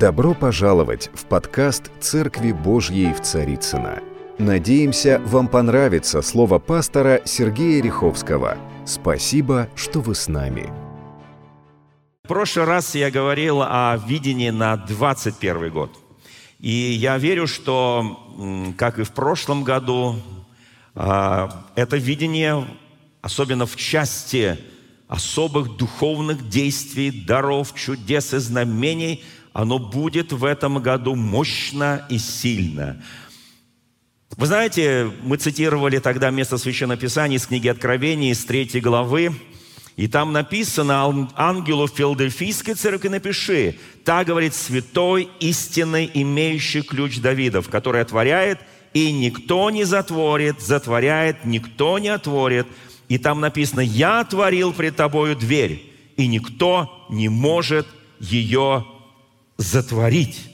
Добро пожаловать в подкаст «Церкви Божьей в Царицына. Надеемся, вам понравится слово пастора Сергея Риховского. Спасибо, что вы с нами. В прошлый раз я говорил о видении на 21 год. И я верю, что, как и в прошлом году, а, это видение, особенно в части особых духовных действий, даров, чудес и знамений, оно будет в этом году мощно и сильно. Вы знаете, мы цитировали тогда место Священного Писания из книги Откровений, из третьей главы, и там написано ангелу Филадельфийской церкви напиши, та говорит святой, истинный, имеющий ключ Давидов, который отворяет, и никто не затворит, затворяет, никто не отворит, и там написано, «Я отворил пред тобою дверь, и никто не может ее затворить».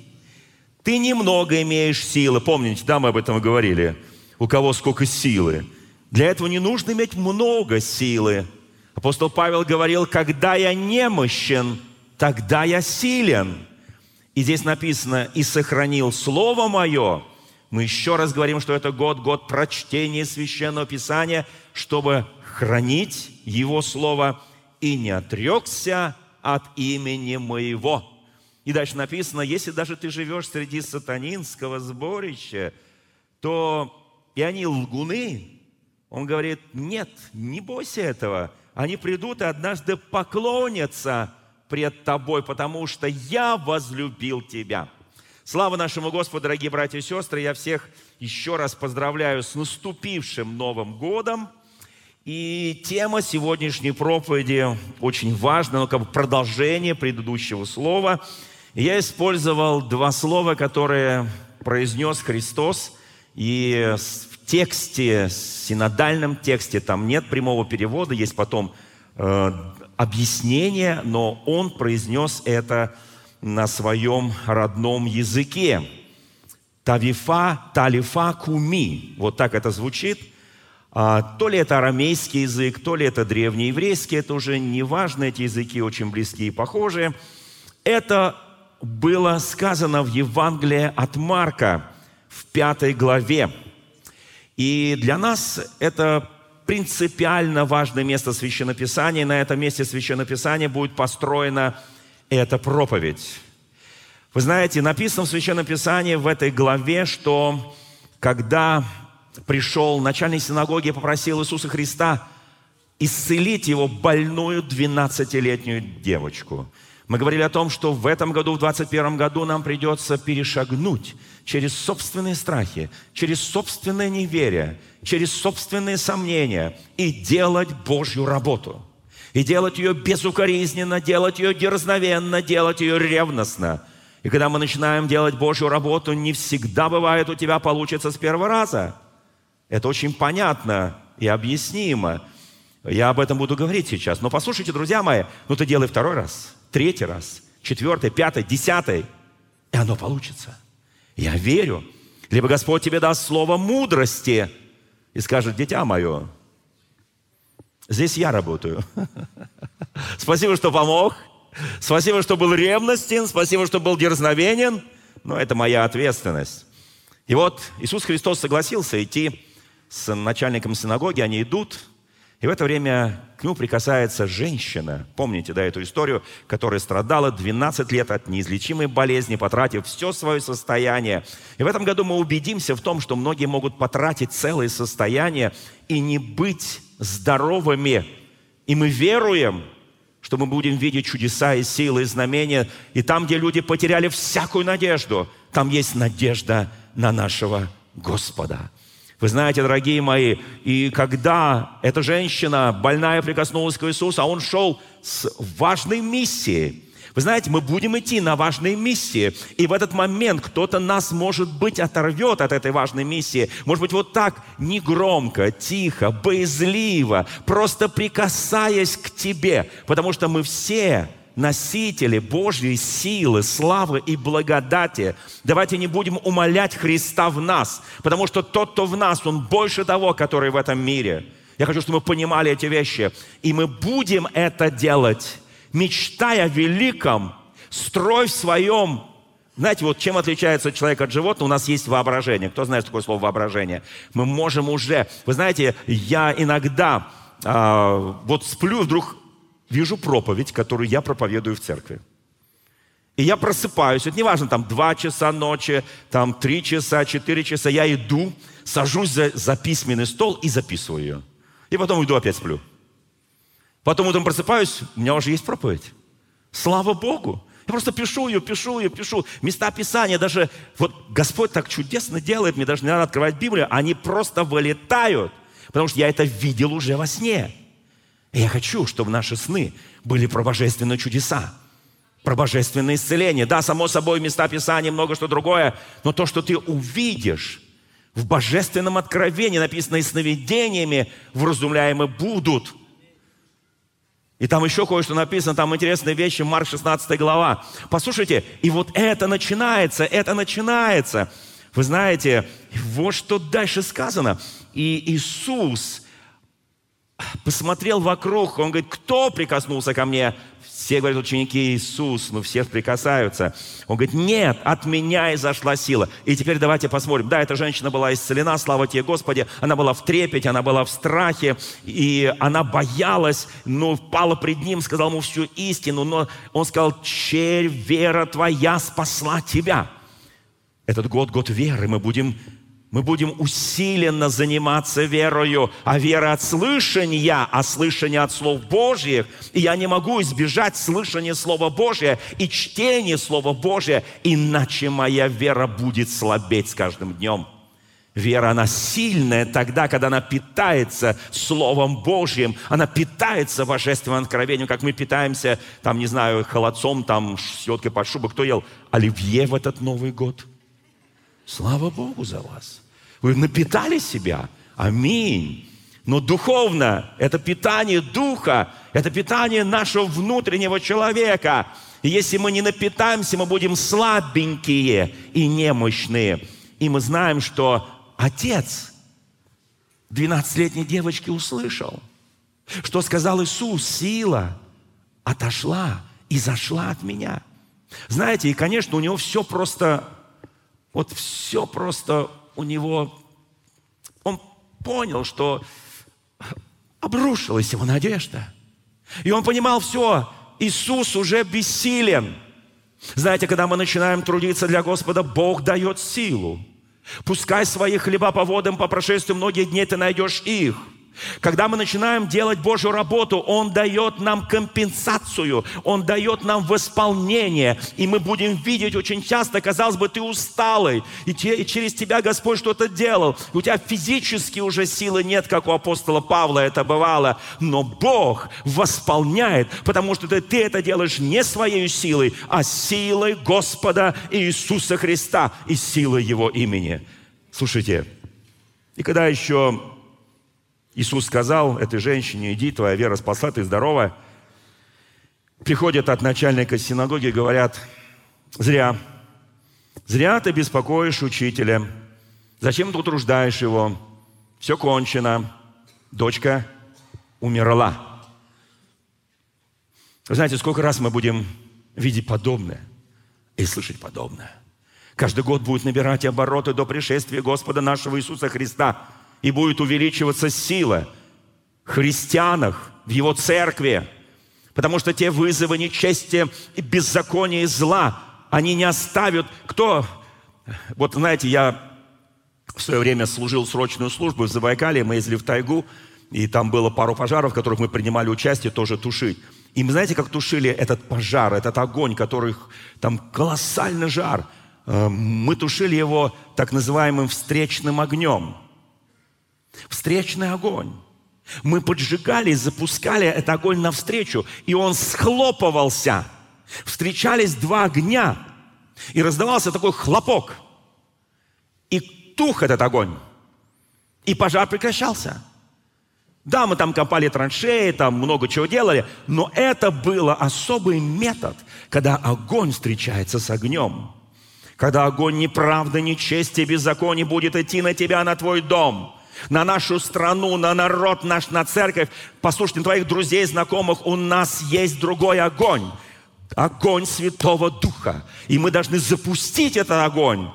Ты немного имеешь силы. Помните, да, мы об этом говорили. У кого сколько силы. Для этого не нужно иметь много силы. Апостол Павел говорил, когда я немощен, тогда я силен. И здесь написано, и сохранил Слово Мое. Мы еще раз говорим, что это год, год прочтения Священного Писания, чтобы хранить Его Слово и не отрекся от имени моего. И дальше написано, если даже ты живешь среди сатанинского сборища, то и они лгуны. Он говорит, нет, не бойся этого. Они придут и однажды поклонятся пред тобой, потому что я возлюбил тебя. Слава нашему Господу, дорогие братья и сестры! Я всех еще раз поздравляю с наступившим Новым годом – и тема сегодняшней проповеди очень важна, но как бы продолжение предыдущего слова. Я использовал два слова, которые произнес Христос. И в тексте, синодальном тексте, там нет прямого перевода, есть потом э, объяснение, но он произнес это на своем родном языке. Тавифа, талифа, куми. Вот так это звучит – а, то ли это арамейский язык, то ли это древнееврейский, это уже не важно, эти языки очень близкие и похожие. Это было сказано в Евангелии от Марка в пятой главе. И для нас это принципиально важное место Священного Писания. На этом месте Священного Писания будет построена эта проповедь. Вы знаете, написано в Священном Писании в этой главе, что когда пришел начальник синагоги и попросил Иисуса Христа исцелить его больную 12-летнюю девочку. Мы говорили о том, что в этом году, в 2021 году нам придется перешагнуть через собственные страхи, через собственное неверие, через собственные сомнения и делать Божью работу. И делать ее безукоризненно, делать ее дерзновенно, делать ее ревностно. И когда мы начинаем делать Божью работу, не всегда бывает у тебя получится с первого раза – это очень понятно и объяснимо. Я об этом буду говорить сейчас. Но послушайте, друзья мои, ну ты делай второй раз, третий раз, четвертый, пятый, десятый, и оно получится. Я верю. Либо Господь тебе даст слово мудрости и скажет, дитя мое, здесь я работаю. Спасибо, что помог. Спасибо, что был ревностен. Спасибо, что был дерзновенен. Но это моя ответственность. И вот Иисус Христос согласился идти с начальником синагоги, они идут, и в это время к нему прикасается женщина, помните, да, эту историю, которая страдала 12 лет от неизлечимой болезни, потратив все свое состояние. И в этом году мы убедимся в том, что многие могут потратить целое состояние и не быть здоровыми. И мы веруем, что мы будем видеть чудеса и силы, и знамения. И там, где люди потеряли всякую надежду, там есть надежда на нашего Господа. Вы знаете, дорогие мои, и когда эта женщина, больная, прикоснулась к Иисусу, а он шел с важной миссией, вы знаете, мы будем идти на важные миссии, и в этот момент кто-то нас, может быть, оторвет от этой важной миссии. Может быть, вот так, негромко, тихо, боязливо, просто прикасаясь к тебе, потому что мы все носители Божьей силы, славы и благодати. Давайте не будем умолять Христа в нас, потому что тот, кто в нас, он больше того, который в этом мире. Я хочу, чтобы мы понимали эти вещи. И мы будем это делать, мечтая о великом, строй в своем Знаете, вот чем отличается человек от животного? У нас есть воображение. Кто знает, такое слово воображение? Мы можем уже... Вы знаете, я иногда а, вот сплю, вдруг вижу проповедь, которую я проповедую в церкви. И я просыпаюсь, это не важно, там два часа ночи, там три часа, четыре часа, я иду, сажусь за, за письменный стол и записываю ее. И потом иду опять сплю. Потом утром просыпаюсь, у меня уже есть проповедь. Слава Богу. Я просто пишу ее, пишу ее, пишу. Места Писания даже, вот Господь так чудесно делает, мне даже не надо открывать Библию, они просто вылетают, потому что я это видел уже во сне. Я хочу, чтобы наши сны были про божественные чудеса, про божественное исцеление. Да, само собой, места Писания, много что другое, но то, что ты увидишь в божественном откровении, написано и сновидениями, вразумляемы будут – и там еще кое-что написано, там интересные вещи, Марк 16 глава. Послушайте, и вот это начинается, это начинается. Вы знаете, вот что дальше сказано. И Иисус посмотрел вокруг, он говорит, кто прикоснулся ко мне? Все говорят, ученики Иисус, ну все прикасаются. Он говорит, нет, от меня изошла сила. И теперь давайте посмотрим. Да, эта женщина была исцелена, слава тебе, Господи. Она была в трепете, она была в страхе, и она боялась, но пала пред ним, сказал ему всю истину. Но он сказал, черь, вера твоя спасла тебя. Этот год, год веры, мы будем мы будем усиленно заниматься верою, а вера от слышания, а слышание от слов Божьих. И я не могу избежать слышания Слова Божия и чтения Слова Божия, иначе моя вера будет слабеть с каждым днем. Вера, она сильная тогда, когда она питается Словом Божьим, она питается божественным откровением, как мы питаемся, там, не знаю, холодцом, там, селедкой под шубой. Кто ел оливье в этот Новый год? Слава Богу за вас. Вы напитали себя. Аминь. Но духовно – это питание духа, это питание нашего внутреннего человека. И если мы не напитаемся, мы будем слабенькие и немощные. И мы знаем, что отец 12-летней девочки услышал, что сказал Иисус, сила отошла и зашла от меня. Знаете, и, конечно, у него все просто вот все просто у него, он понял, что обрушилась его надежда. И он понимал все, Иисус уже бессилен. Знаете, когда мы начинаем трудиться для Господа, Бог дает силу. Пускай свои хлеба по водам по прошествию многих дней ты найдешь их – когда мы начинаем делать Божью работу, Он дает нам компенсацию, Он дает нам восполнение. И мы будем видеть очень часто, казалось бы, ты усталый, и, через тебя Господь что-то делал. у тебя физически уже силы нет, как у апостола Павла это бывало. Но Бог восполняет, потому что ты, ты это делаешь не своей силой, а силой Господа Иисуса Христа и силой Его имени. Слушайте, и когда еще Иисус сказал этой женщине, иди, твоя вера спасла, ты здорова. Приходят от начальника синагоги и говорят, зря, зря ты беспокоишь учителя, зачем ты утруждаешь его, все кончено, дочка умерла. Вы знаете, сколько раз мы будем видеть подобное и слышать подобное. Каждый год будет набирать обороты до пришествия Господа нашего Иисуса Христа – и будет увеличиваться сила христианах, в Его церкви. Потому что те вызовы нечестия и беззакония и зла, они не оставят. Кто? Вот знаете, я в свое время служил срочную службу в Забайкале, мы ездили в тайгу, и там было пару пожаров, в которых мы принимали участие, тоже тушить. И мы знаете, как тушили этот пожар, этот огонь, который там колоссальный жар. Э, мы тушили его так называемым встречным огнем – Встречный огонь. Мы поджигали запускали этот огонь навстречу, и он схлопывался. Встречались два огня, и раздавался такой хлопок. И тух этот огонь. И пожар прекращался. Да, мы там копали траншеи, там много чего делали, но это был особый метод, когда огонь встречается с огнем. Когда огонь неправды, нечестия, беззакония будет идти на тебя, на твой дом – на нашу страну, на народ наш, на церковь. Послушайте, на твоих друзей, знакомых, у нас есть другой огонь. огонь Святого Духа. И мы должны запустить этот огонь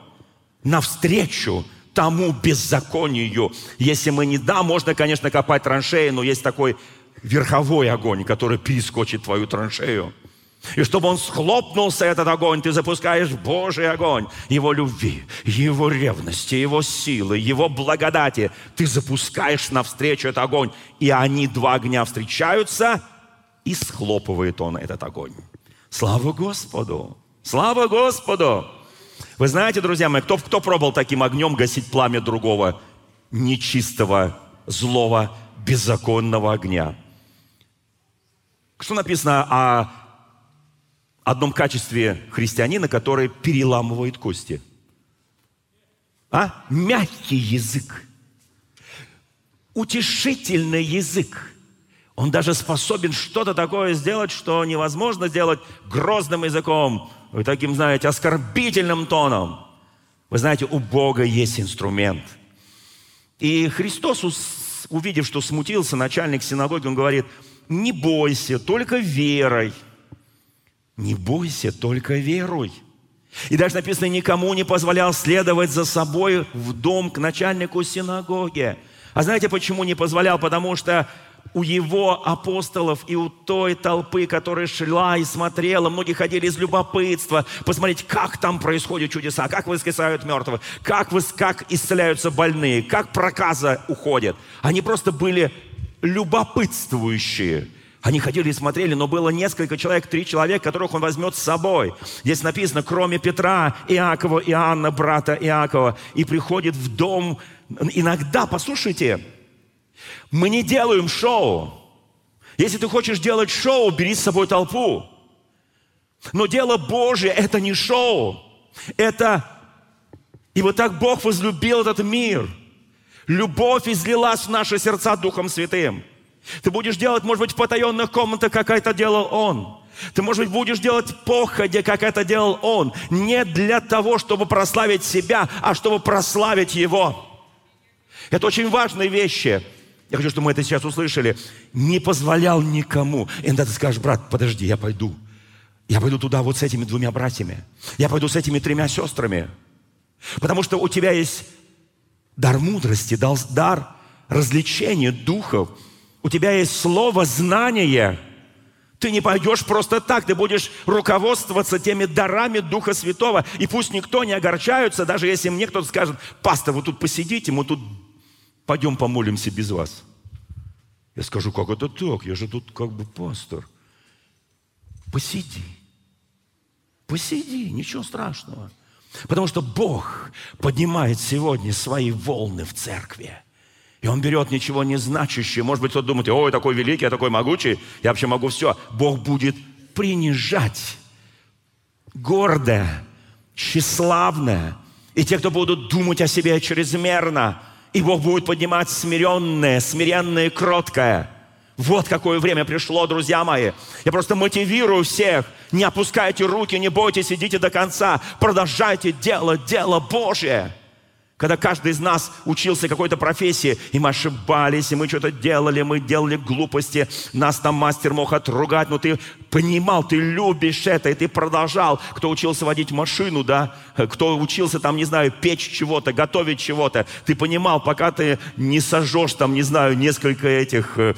навстречу тому беззаконию. Если мы не да, можно, конечно, копать траншеи, но есть такой верховой огонь, который перескочит твою траншею. И чтобы он схлопнулся, этот огонь, ты запускаешь Божий огонь, Его любви, Его ревности, Его силы, Его благодати. Ты запускаешь навстречу этот огонь, и они, два огня, встречаются, и схлопывает он этот огонь. Слава Господу! Слава Господу! Вы знаете, друзья мои, кто, кто пробовал таким огнем гасить пламя другого нечистого, злого, беззаконного огня? Что написано о одном качестве христианина, который переламывает кости? А? Мягкий язык. Утешительный язык. Он даже способен что-то такое сделать, что невозможно сделать грозным языком, таким, знаете, оскорбительным тоном. Вы знаете, у Бога есть инструмент. И Христос, увидев, что смутился начальник синагоги, он говорит, не бойся, только верой. Не бойся, только веруй. И даже написано, никому не позволял следовать за собой в дом к начальнику синагоги. А знаете, почему не позволял? Потому что у его апостолов и у той толпы, которая шла и смотрела, многие ходили из любопытства, посмотреть, как там происходят чудеса, как воскресают мертвых, как, как исцеляются больные, как проказа уходит. Они просто были любопытствующие. Они ходили и смотрели, но было несколько человек, три человека, которых он возьмет с собой. Здесь написано, кроме Петра, Иакова, Иоанна, брата Иакова, и приходит в дом. Иногда, послушайте, мы не делаем шоу. Если ты хочешь делать шоу, бери с собой толпу. Но дело Божье – это не шоу. Это... И вот так Бог возлюбил этот мир. Любовь излилась в наши сердца Духом Святым. Ты будешь делать, может быть, в потаенных комнатах, как это делал Он. Ты, может быть, будешь делать походе, как это делал Он. Не для того, чтобы прославить себя, а чтобы прославить Его. Это очень важные вещи. Я хочу, чтобы мы это сейчас услышали. Не позволял никому. Иногда ты скажешь, брат, подожди, я пойду. Я пойду туда вот с этими двумя братьями. Я пойду с этими тремя сестрами. Потому что у тебя есть дар мудрости, дар развлечения духов. У тебя есть слово знания. Ты не пойдешь просто так, ты будешь руководствоваться теми дарами Духа Святого. И пусть никто не огорчается, даже если мне кто-то скажет, пастор, вы тут посидите, мы тут пойдем помолимся без вас. Я скажу, как это так? Я же тут как бы пастор. Посиди. Посиди, ничего страшного. Потому что Бог поднимает сегодня свои волны в церкви. И Он берет ничего не значащее. Может быть, кто-то думает, ой, такой великий, я такой могучий, я вообще могу все. Бог будет принижать гордое, тщеславное. И те, кто будут думать о себе чрезмерно, и Бог будет поднимать смиренное, смиренное и кроткое. Вот какое время пришло, друзья мои. Я просто мотивирую всех. Не опускайте руки, не бойтесь, идите до конца. Продолжайте делать дело Божье. Когда каждый из нас учился какой-то профессии, и мы ошибались, и мы что-то делали, мы делали глупости, нас там мастер мог отругать, но ты понимал, ты любишь это, и ты продолжал. Кто учился водить машину, да, кто учился там, не знаю, печь чего-то, готовить чего-то, ты понимал, пока ты не сожжешь там, не знаю, несколько этих э,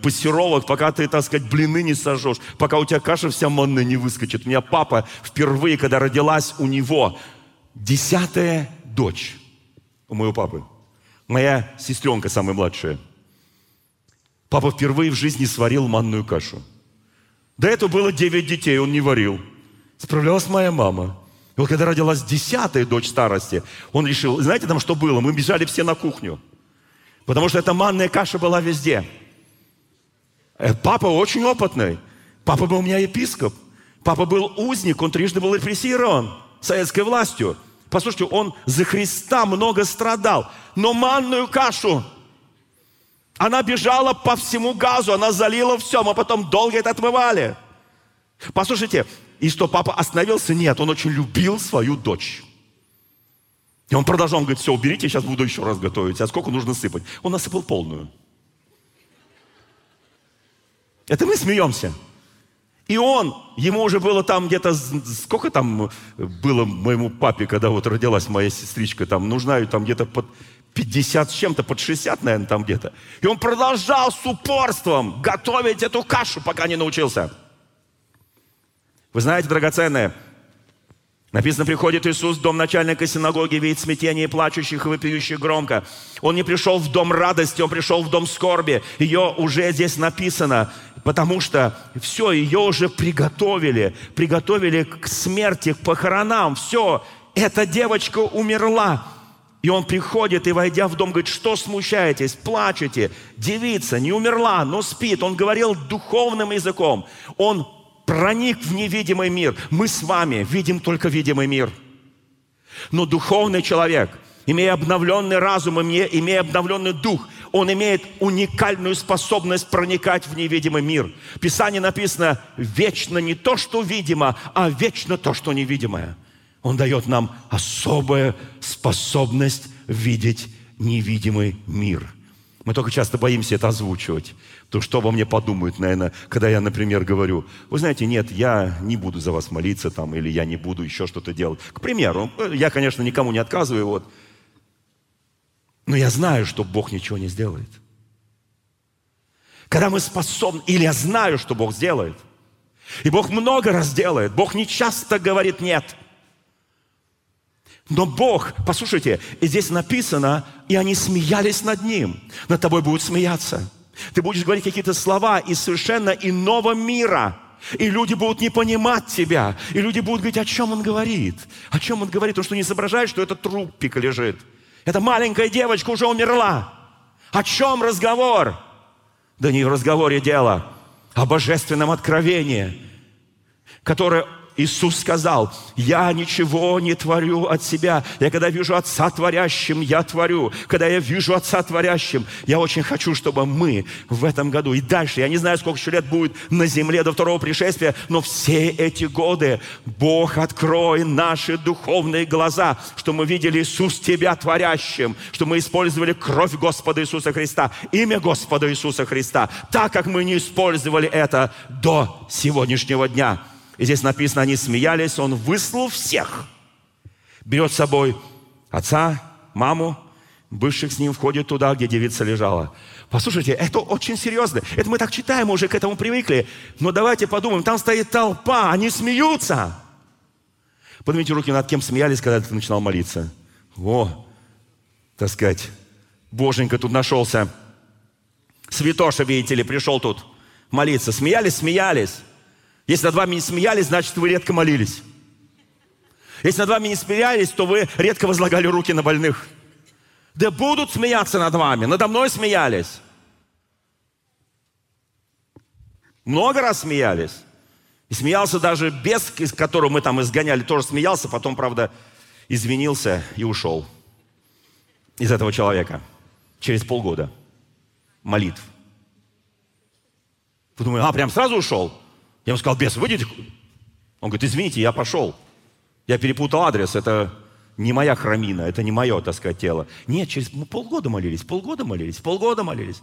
пассировок, пока ты, так сказать, блины не сожжешь, пока у тебя каша вся манная не выскочит. У меня папа впервые, когда родилась у него десятая дочь, у моего папы. Моя сестренка самая младшая. Папа впервые в жизни сварил манную кашу. До этого было девять детей, он не варил. Справлялась моя мама. И вот когда родилась десятая дочь старости, он решил, знаете там что было? Мы бежали все на кухню. Потому что эта манная каша была везде. Э, папа очень опытный. Папа был у меня епископ. Папа был узник, он трижды был репрессирован советской властью. Послушайте, он за Христа много страдал. Но манную кашу, она бежала по всему газу, она залила все, мы потом долго это отмывали. Послушайте, и что, папа остановился? Нет, он очень любил свою дочь. И он продолжал, он говорит, все, уберите, сейчас буду еще раз готовить. А сколько нужно сыпать? Он насыпал полную. Это мы смеемся. И он, ему уже было там где-то, сколько там было моему папе, когда вот родилась моя сестричка, там нужна там где-то под 50 с чем-то, под 60, наверное, там где-то. И он продолжал с упорством готовить эту кашу, пока не научился. Вы знаете, драгоценное, Написано, приходит Иисус в дом начальника синагоги, видит смятение плачущих и вопиющих громко. Он не пришел в дом радости, он пришел в дом скорби. Ее уже здесь написано, потому что все, ее уже приготовили. Приготовили к смерти, к похоронам. Все, эта девочка умерла. И он приходит и, войдя в дом, говорит, что смущаетесь, плачете? Девица не умерла, но спит. Он говорил духовным языком. Он проник в невидимый мир. Мы с вами видим только видимый мир. Но духовный человек, имея обновленный разум, имея обновленный дух, он имеет уникальную способность проникать в невидимый мир. В Писании написано, вечно не то, что видимо, а вечно то, что невидимое. Он дает нам особую способность видеть невидимый мир. Мы только часто боимся это озвучивать то что обо мне подумают, наверное, когда я, например, говорю, вы знаете, нет, я не буду за вас молиться там, или я не буду еще что-то делать. К примеру, я, конечно, никому не отказываю, вот, но я знаю, что Бог ничего не сделает. Когда мы способны, или я знаю, что Бог сделает, и Бог много раз делает, Бог не часто говорит «нет». Но Бог, послушайте, и здесь написано, и они смеялись над Ним. Над тобой будут смеяться. Ты будешь говорить какие-то слова из совершенно иного мира. И люди будут не понимать тебя. И люди будут говорить, о чем он говорит. О чем он говорит, потому что не соображает, что это трупик лежит. Эта маленькая девочка уже умерла. О чем разговор? Да не в разговоре дело, а о божественном откровении, которое Иисус сказал, я ничего не творю от себя. Я когда вижу Отца творящим, я творю. Когда я вижу Отца творящим, я очень хочу, чтобы мы в этом году и дальше, я не знаю, сколько еще лет будет на земле до второго пришествия, но все эти годы Бог открой наши духовные глаза, что мы видели Иисус Тебя творящим, что мы использовали кровь Господа Иисуса Христа, имя Господа Иисуса Христа, так как мы не использовали это до сегодняшнего дня. И здесь написано, они смеялись, он выслал всех. Берет с собой отца, маму, бывших с ним входит туда, где девица лежала. Послушайте, это очень серьезно. Это мы так читаем, мы уже к этому привыкли. Но давайте подумаем, там стоит толпа, они смеются. Поднимите руки, над кем смеялись, когда ты начинал молиться. О, так сказать, боженька тут нашелся. Святоша, видите ли, пришел тут молиться. Смеялись, смеялись. Если над вами не смеялись, значит, вы редко молились. Если над вами не смеялись, то вы редко возлагали руки на больных. Да будут смеяться над вами. Надо мной смеялись. Много раз смеялись. И смеялся даже бес, из которого мы там изгоняли, тоже смеялся, потом, правда, извинился и ушел из этого человека через полгода молитв. Вы а, прям сразу ушел? Я ему сказал, бес, выйдите. Он говорит, извините, я пошел. Я перепутал адрес, это не моя храмина, это не мое, так сказать, тело. Нет, через мы полгода молились, полгода молились, полгода молились.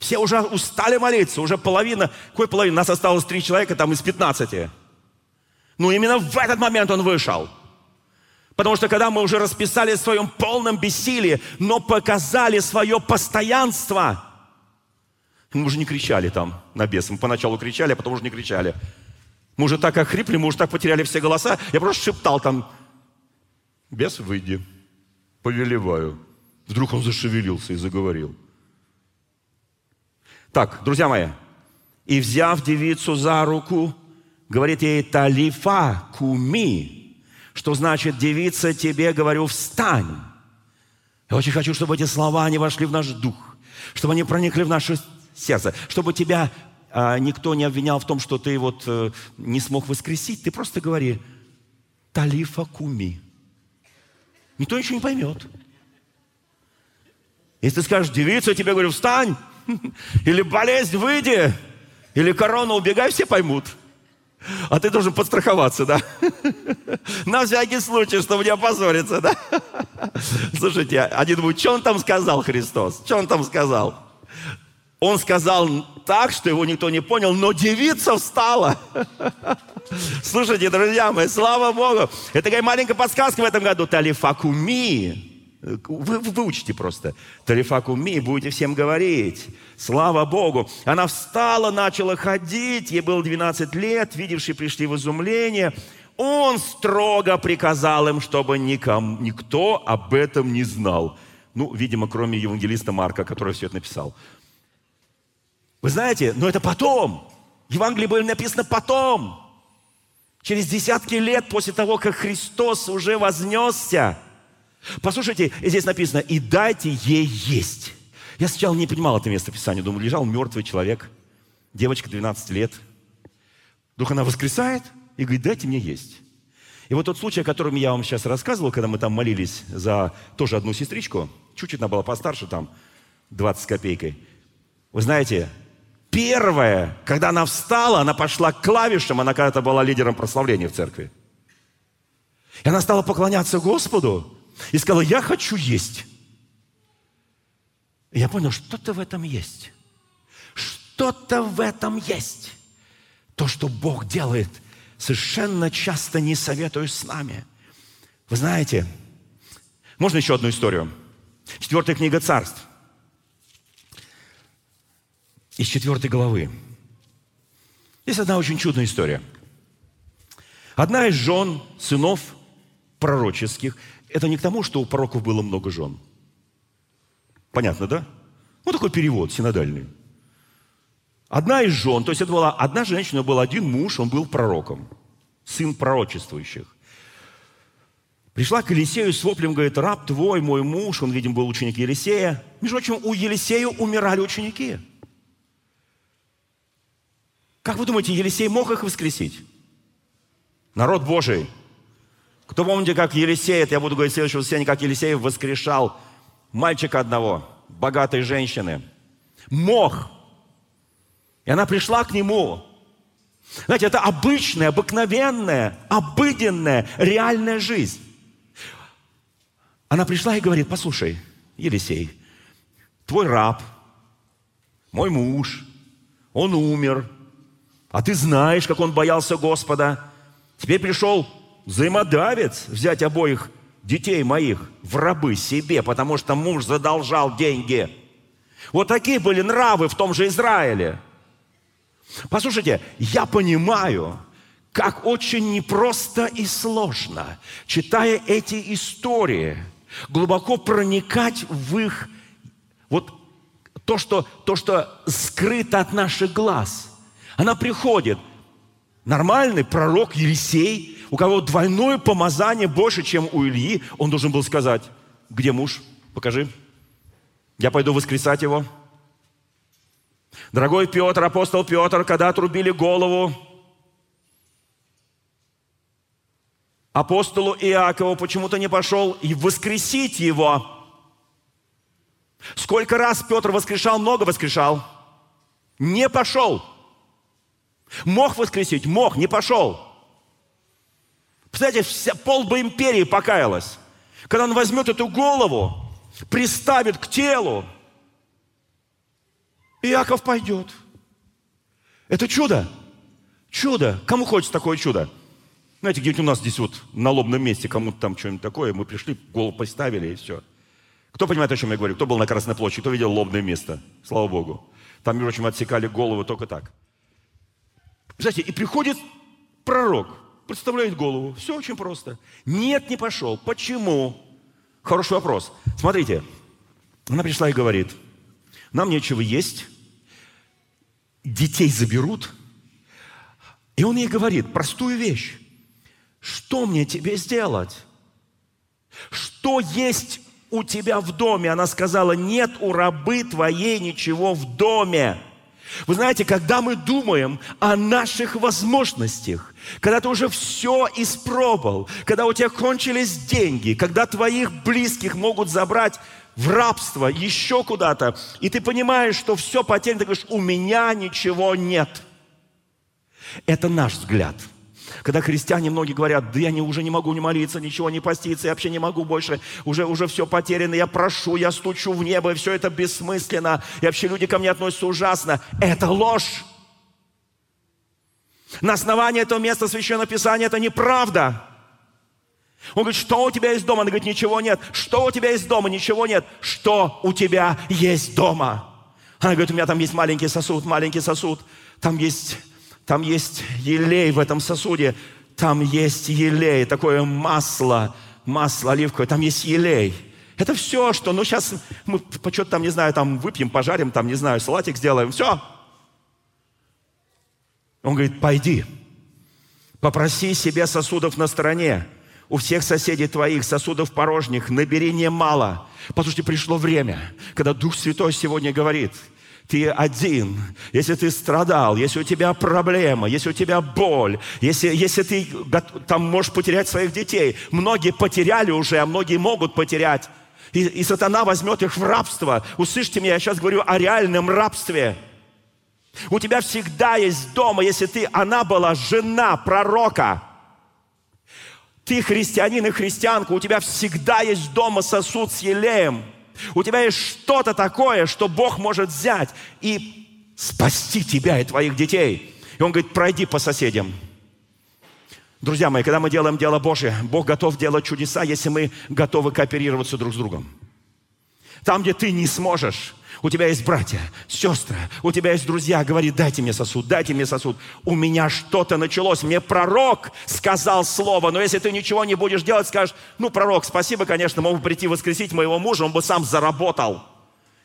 Все уже устали молиться, уже половина, какой половина? Нас осталось три человека там из пятнадцати. Ну, именно в этот момент он вышел. Потому что когда мы уже расписали в своем полном бессилии, но показали свое постоянство – мы уже не кричали там на бес. Мы поначалу кричали, а потом уже не кричали. Мы уже так охрипли, мы уже так потеряли все голоса. Я просто шептал там, бес, выйди, повелеваю. Вдруг он зашевелился и заговорил. Так, друзья мои, и взяв девицу за руку, говорит ей талифа куми, что значит девица тебе, говорю, встань. Я очень хочу, чтобы эти слова, они вошли в наш дух, чтобы они проникли в наши сердце. Чтобы тебя а, никто не обвинял в том, что ты вот а, не смог воскресить, ты просто говори «Талифа куми». Никто ничего не поймет. Если ты скажешь, девица, я тебе говорю, встань, или болезнь, выйди, или корона, убегай, все поймут. А ты должен подстраховаться, да? На всякий случай, чтобы не опозориться, да? Слушайте, один думает, что он там сказал, Христос? Что он там сказал? Он сказал так, что его никто не понял, но девица встала. Слушайте, друзья мои, слава Богу. Это такая маленькая подсказка в этом году. Талифакуми. Вы, вы выучите просто. Талифакуми, будете всем говорить. Слава Богу. Она встала, начала ходить. Ей было 12 лет. Видевшие пришли в изумление. Он строго приказал им, чтобы никому, никто об этом не знал. Ну, видимо, кроме евангелиста Марка, который все это написал. Вы знаете, но это потом. Евангелие было написано потом. Через десятки лет после того, как Христос уже вознесся. Послушайте, здесь написано, и дайте ей есть. Я сначала не понимал это место Писания. Думал, лежал мертвый человек, девочка 12 лет. Вдруг она воскресает и говорит, дайте мне есть. И вот тот случай, о котором я вам сейчас рассказывал, когда мы там молились за тоже одну сестричку, чуть-чуть она была постарше, там 20 с копейкой. Вы знаете, Первое, когда она встала, она пошла к клавишам, она когда-то была лидером прославления в церкви. И она стала поклоняться Господу и сказала, я хочу есть. И я понял, что-то в этом есть. Что-то в этом есть. То, что Бог делает, совершенно часто не советую с нами. Вы знаете, можно еще одну историю? Четвертая книга царств из четвертой главы. Есть одна очень чудная история. Одна из жен, сынов пророческих, это не к тому, что у пророков было много жен. Понятно, да? Ну, такой перевод синодальный. Одна из жен, то есть это была одна женщина, был один муж, он был пророком, сын пророчествующих. Пришла к Елисею с воплем, говорит, раб твой, мой муж, он, видимо, был ученик Елисея. Между прочим, у Елисея умирали ученики – как вы думаете, Елисей мог их воскресить? Народ Божий. Кто помните, как Елисей, это я буду говорить в следующем воскресенье, как Елисей воскрешал мальчика одного, богатой женщины. Мог. И она пришла к нему. Знаете, это обычная, обыкновенная, обыденная, реальная жизнь. Она пришла и говорит, послушай, Елисей, твой раб, мой муж, он умер, а ты знаешь, как он боялся Господа. Теперь пришел взаимодавец взять обоих детей моих в рабы себе, потому что муж задолжал деньги. Вот такие были нравы в том же Израиле. Послушайте, я понимаю, как очень непросто и сложно, читая эти истории, глубоко проникать в их, вот то, что, то, что скрыто от наших глаз – она приходит. Нормальный пророк Елисей, у кого двойное помазание больше, чем у Ильи, он должен был сказать, где муж? Покажи. Я пойду воскресать его. Дорогой Петр, апостол Петр, когда отрубили голову апостолу Иакову, почему-то не пошел и воскресить его. Сколько раз Петр воскрешал, много воскрешал. Не пошел. Мог воскресить? Мог, не пошел. Представляете, вся, пол бы империи покаялась. Когда он возьмет эту голову, приставит к телу, Иаков пойдет. Это чудо. Чудо. Кому хочется такое чудо? Знаете, где-нибудь у нас здесь вот на лобном месте кому-то там что-нибудь такое, мы пришли, голову поставили и все. Кто понимает, о чем я говорю? Кто был на Красной площади? Кто видел лобное место? Слава Богу. Там, между прочим, отсекали голову только так. Знаете, и приходит пророк, представляет голову. Все очень просто. Нет, не пошел. Почему? Хороший вопрос. Смотрите, она пришла и говорит, нам нечего есть, детей заберут. И он ей говорит простую вещь. Что мне тебе сделать? Что есть у тебя в доме? Она сказала, нет у рабы твоей ничего в доме. Вы знаете, когда мы думаем о наших возможностях, когда ты уже все испробовал, когда у тебя кончились деньги, когда твоих близких могут забрать в рабство, еще куда-то, и ты понимаешь, что все потеряно, ты говоришь, у меня ничего нет. Это наш взгляд. Когда христиане многие говорят, да я не, уже не могу не молиться, ничего не поститься, я вообще не могу больше, уже, уже все потеряно, я прошу, я стучу в небо, и все это бессмысленно, и вообще люди ко мне относятся ужасно. Это ложь. На основании этого места Священного Писания это неправда. Он говорит, что у тебя есть дома? Она говорит, ничего нет. Что у тебя есть дома? Ничего нет. Что у тебя есть дома? Она говорит, у меня там есть маленький сосуд, маленький сосуд. Там есть, там есть елей в этом сосуде. Там есть елей, такое масло, масло оливковое. Там есть елей. Это все, что, ну, сейчас мы что-то там, не знаю, там выпьем, пожарим, там, не знаю, салатик сделаем. Все. Он говорит, пойди, попроси себе сосудов на стороне у всех соседей твоих сосудов порожних набери немало. Потому что пришло время, когда Дух Святой сегодня говорит, ты один, если ты страдал, если у тебя проблема, если у тебя боль, если, если ты там можешь потерять своих детей. Многие потеряли уже, а многие могут потерять. И, и сатана возьмет их в рабство. Услышьте меня, я сейчас говорю о реальном рабстве. У тебя всегда есть дома, если ты, она была жена пророка – ты христианин и христианка, у тебя всегда есть дома сосуд с елеем. У тебя есть что-то такое, что Бог может взять и спасти тебя и твоих детей. И Он говорит, пройди по соседям. Друзья мои, когда мы делаем дело Божье, Бог готов делать чудеса, если мы готовы кооперироваться друг с другом. Там, где ты не сможешь, у тебя есть братья, сестры, у тебя есть друзья, говорит, дайте мне сосуд, дайте мне сосуд. У меня что-то началось, мне пророк сказал слово, но если ты ничего не будешь делать, скажешь, ну, пророк, спасибо, конечно, мог бы прийти воскресить моего мужа, он бы сам заработал.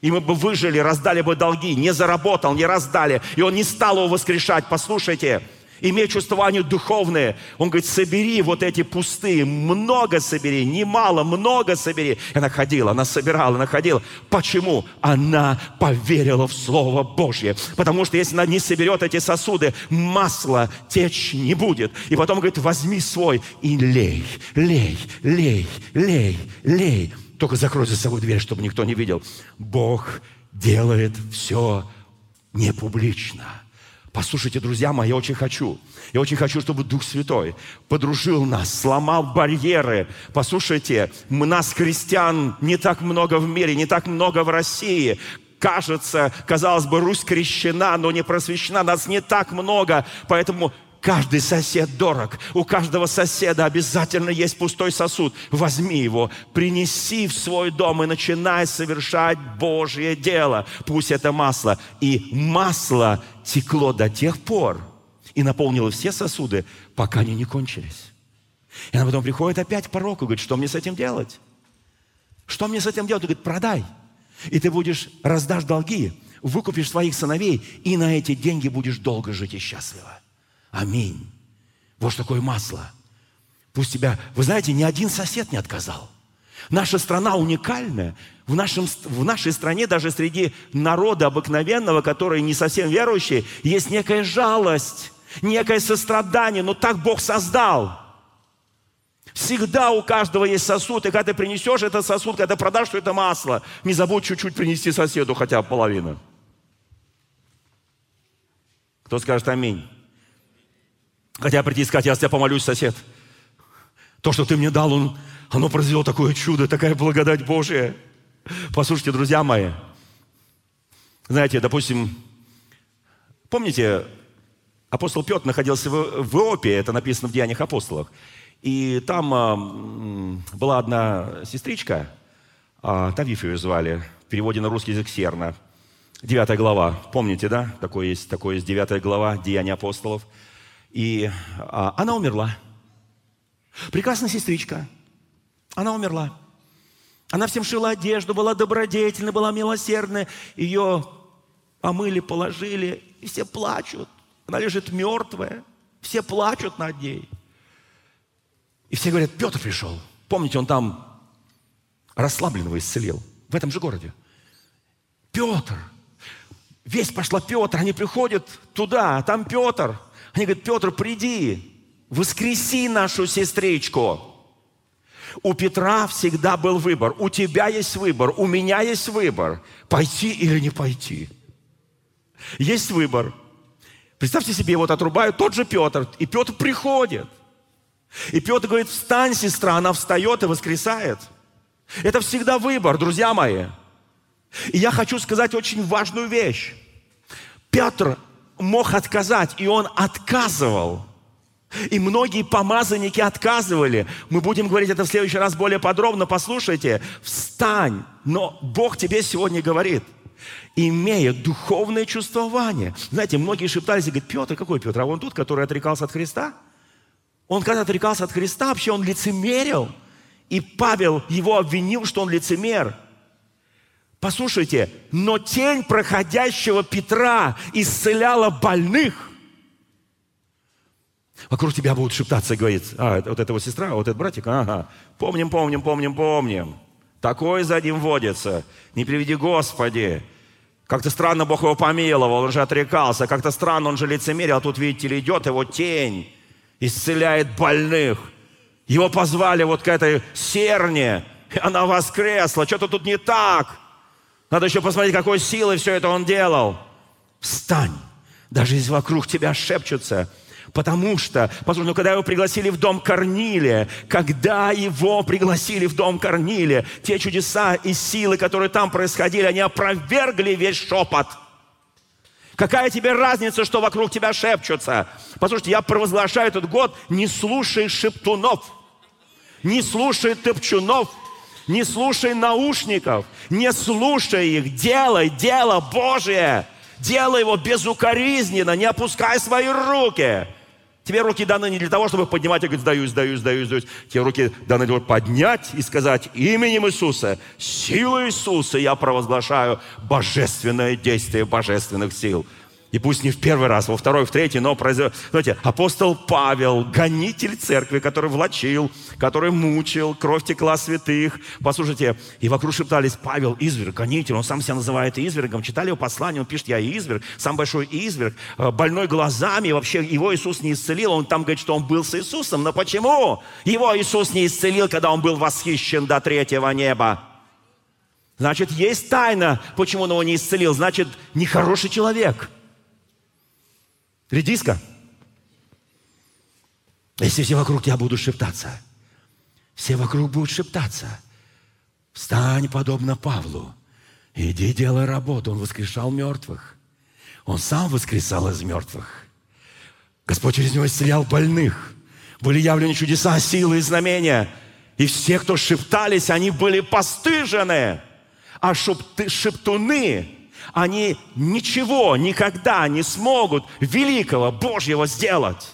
И мы бы выжили, раздали бы долги. Не заработал, не раздали. И он не стал его воскрешать. Послушайте, имея чувствование духовное. Он говорит, собери вот эти пустые, много собери, немало, много собери. И она ходила, она собирала, она ходила. Почему? Она поверила в Слово Божье. Потому что если она не соберет эти сосуды, масло течь не будет. И потом говорит, возьми свой и лей, лей, лей, лей, лей. Только закрой за собой дверь, чтобы никто не видел. Бог делает все не публично – Послушайте, друзья мои, я очень хочу. Я очень хочу, чтобы Дух Святой подружил нас, сломал барьеры. Послушайте, мы, нас, христиан, не так много в мире, не так много в России. Кажется, казалось бы, Русь крещена, но не просвещена. Нас не так много, поэтому Каждый сосед дорог. У каждого соседа обязательно есть пустой сосуд. Возьми его, принеси в свой дом и начинай совершать Божье дело. Пусть это масло. И масло текло до тех пор и наполнило все сосуды, пока они не кончились. И она потом приходит опять к пророку и говорит, что мне с этим делать? Что мне с этим делать? Он говорит, продай. И ты будешь, раздашь долги, выкупишь своих сыновей, и на эти деньги будешь долго жить и счастливо. Аминь. Вот что такое масло. Пусть тебя... Вы знаете, ни один сосед не отказал. Наша страна уникальная. В, нашем, в нашей стране, даже среди народа обыкновенного, который не совсем верующий, есть некая жалость, некое сострадание. Но так Бог создал. Всегда у каждого есть сосуд, и когда ты принесешь этот сосуд, когда ты продашь это масло, не забудь чуть-чуть принести соседу хотя бы половину. Кто скажет аминь? Хотя прийти и сказать, я с тебя помолюсь, сосед. То, что ты мне дал, он, оно произвело такое чудо, такая благодать Божия. Послушайте, друзья мои, знаете, допустим, помните, апостол Петр находился в, Иопе, это написано в Деяниях апостолов, и там э, была одна сестричка, э, Тавиф ее звали, в переводе на русский язык Серна, девятая глава, помните, да? Такое есть, такое есть девятая глава Деяния апостолов – и а, она умерла. Прекрасная сестричка. Она умерла. Она всем шила одежду, была добродетельна, была милосердная. Ее помыли, положили, и все плачут. Она лежит мертвая. Все плачут над ней. И все говорят, Петр пришел. Помните, он там расслабленного исцелил. В этом же городе. Петр. Весть пошла Петр. Они приходят туда, а там Петр. Они говорят, Петр, приди, воскреси нашу сестричку. У Петра всегда был выбор. У тебя есть выбор, у меня есть выбор. Пойти или не пойти. Есть выбор. Представьте себе, вот отрубают тот же Петр, и Петр приходит. И Петр говорит, встань, сестра, она встает и воскресает. Это всегда выбор, друзья мои. И я хочу сказать очень важную вещь. Петр мог отказать, и он отказывал. И многие помазанники отказывали. Мы будем говорить это в следующий раз более подробно. Послушайте, встань. Но Бог тебе сегодня говорит, имея духовное чувствование. Знаете, многие шептались и говорят, Петр, какой Петр? А он тут, который отрекался от Христа? Он когда отрекался от Христа, вообще он лицемерил. И Павел его обвинил, что он лицемер. Послушайте, но тень проходящего Петра исцеляла больных. Вокруг тебя будут шептаться и говорить, а, вот это его сестра, вот этот братик, ага, помним, помним, помним, помним. Такой за ним водится. Не приведи Господи. Как-то странно Бог его помиловал, он же отрекался. Как-то странно, он же лицемерил, а тут, видите ли, идет его тень, исцеляет больных. Его позвали вот к этой серне, и она воскресла. Что-то тут не так. Надо еще посмотреть, какой силой все это он делал. Встань, даже если вокруг тебя шепчутся. Потому что, послушай, ну когда его пригласили в дом Корнилия, когда его пригласили в дом Корнилия, те чудеса и силы, которые там происходили, они опровергли весь шепот. Какая тебе разница, что вокруг тебя шепчутся? Послушайте, я провозглашаю этот год, не слушай шептунов, не слушай топчунов, не слушай наушников, не слушай их, делай дело Божие. Делай его безукоризненно, не опускай свои руки. Тебе руки даны не для того, чтобы поднимать и говорить, сдаюсь, сдаюсь, сдаюсь, сдаюсь. Тебе руки даны для того, чтобы поднять и сказать именем Иисуса, силой Иисуса я провозглашаю божественное действие божественных сил. И пусть не в первый раз, во второй, в третий, но произойдет. Знаете, апостол Павел, гонитель церкви, который влачил, который мучил, кровь текла святых. Послушайте, и вокруг шептались, Павел изверг, гонитель, он сам себя называет извергом. Читали его послание, он пишет, я изверг, сам большой изверг, э, больной глазами, вообще его Иисус не исцелил. Он там говорит, что он был с Иисусом. Но почему его Иисус не исцелил, когда он был восхищен до третьего неба? Значит, есть тайна, почему он его не исцелил. Значит, нехороший человек – Редиска. Если все вокруг тебя будут шептаться, все вокруг будут шептаться, встань подобно Павлу, иди делай работу. Он воскрешал мертвых. Он сам воскресал из мертвых. Господь через него исцелял больных. Были явлены чудеса, силы и знамения. И все, кто шептались, они были постыжены. А шептуны они ничего никогда не смогут великого Божьего сделать.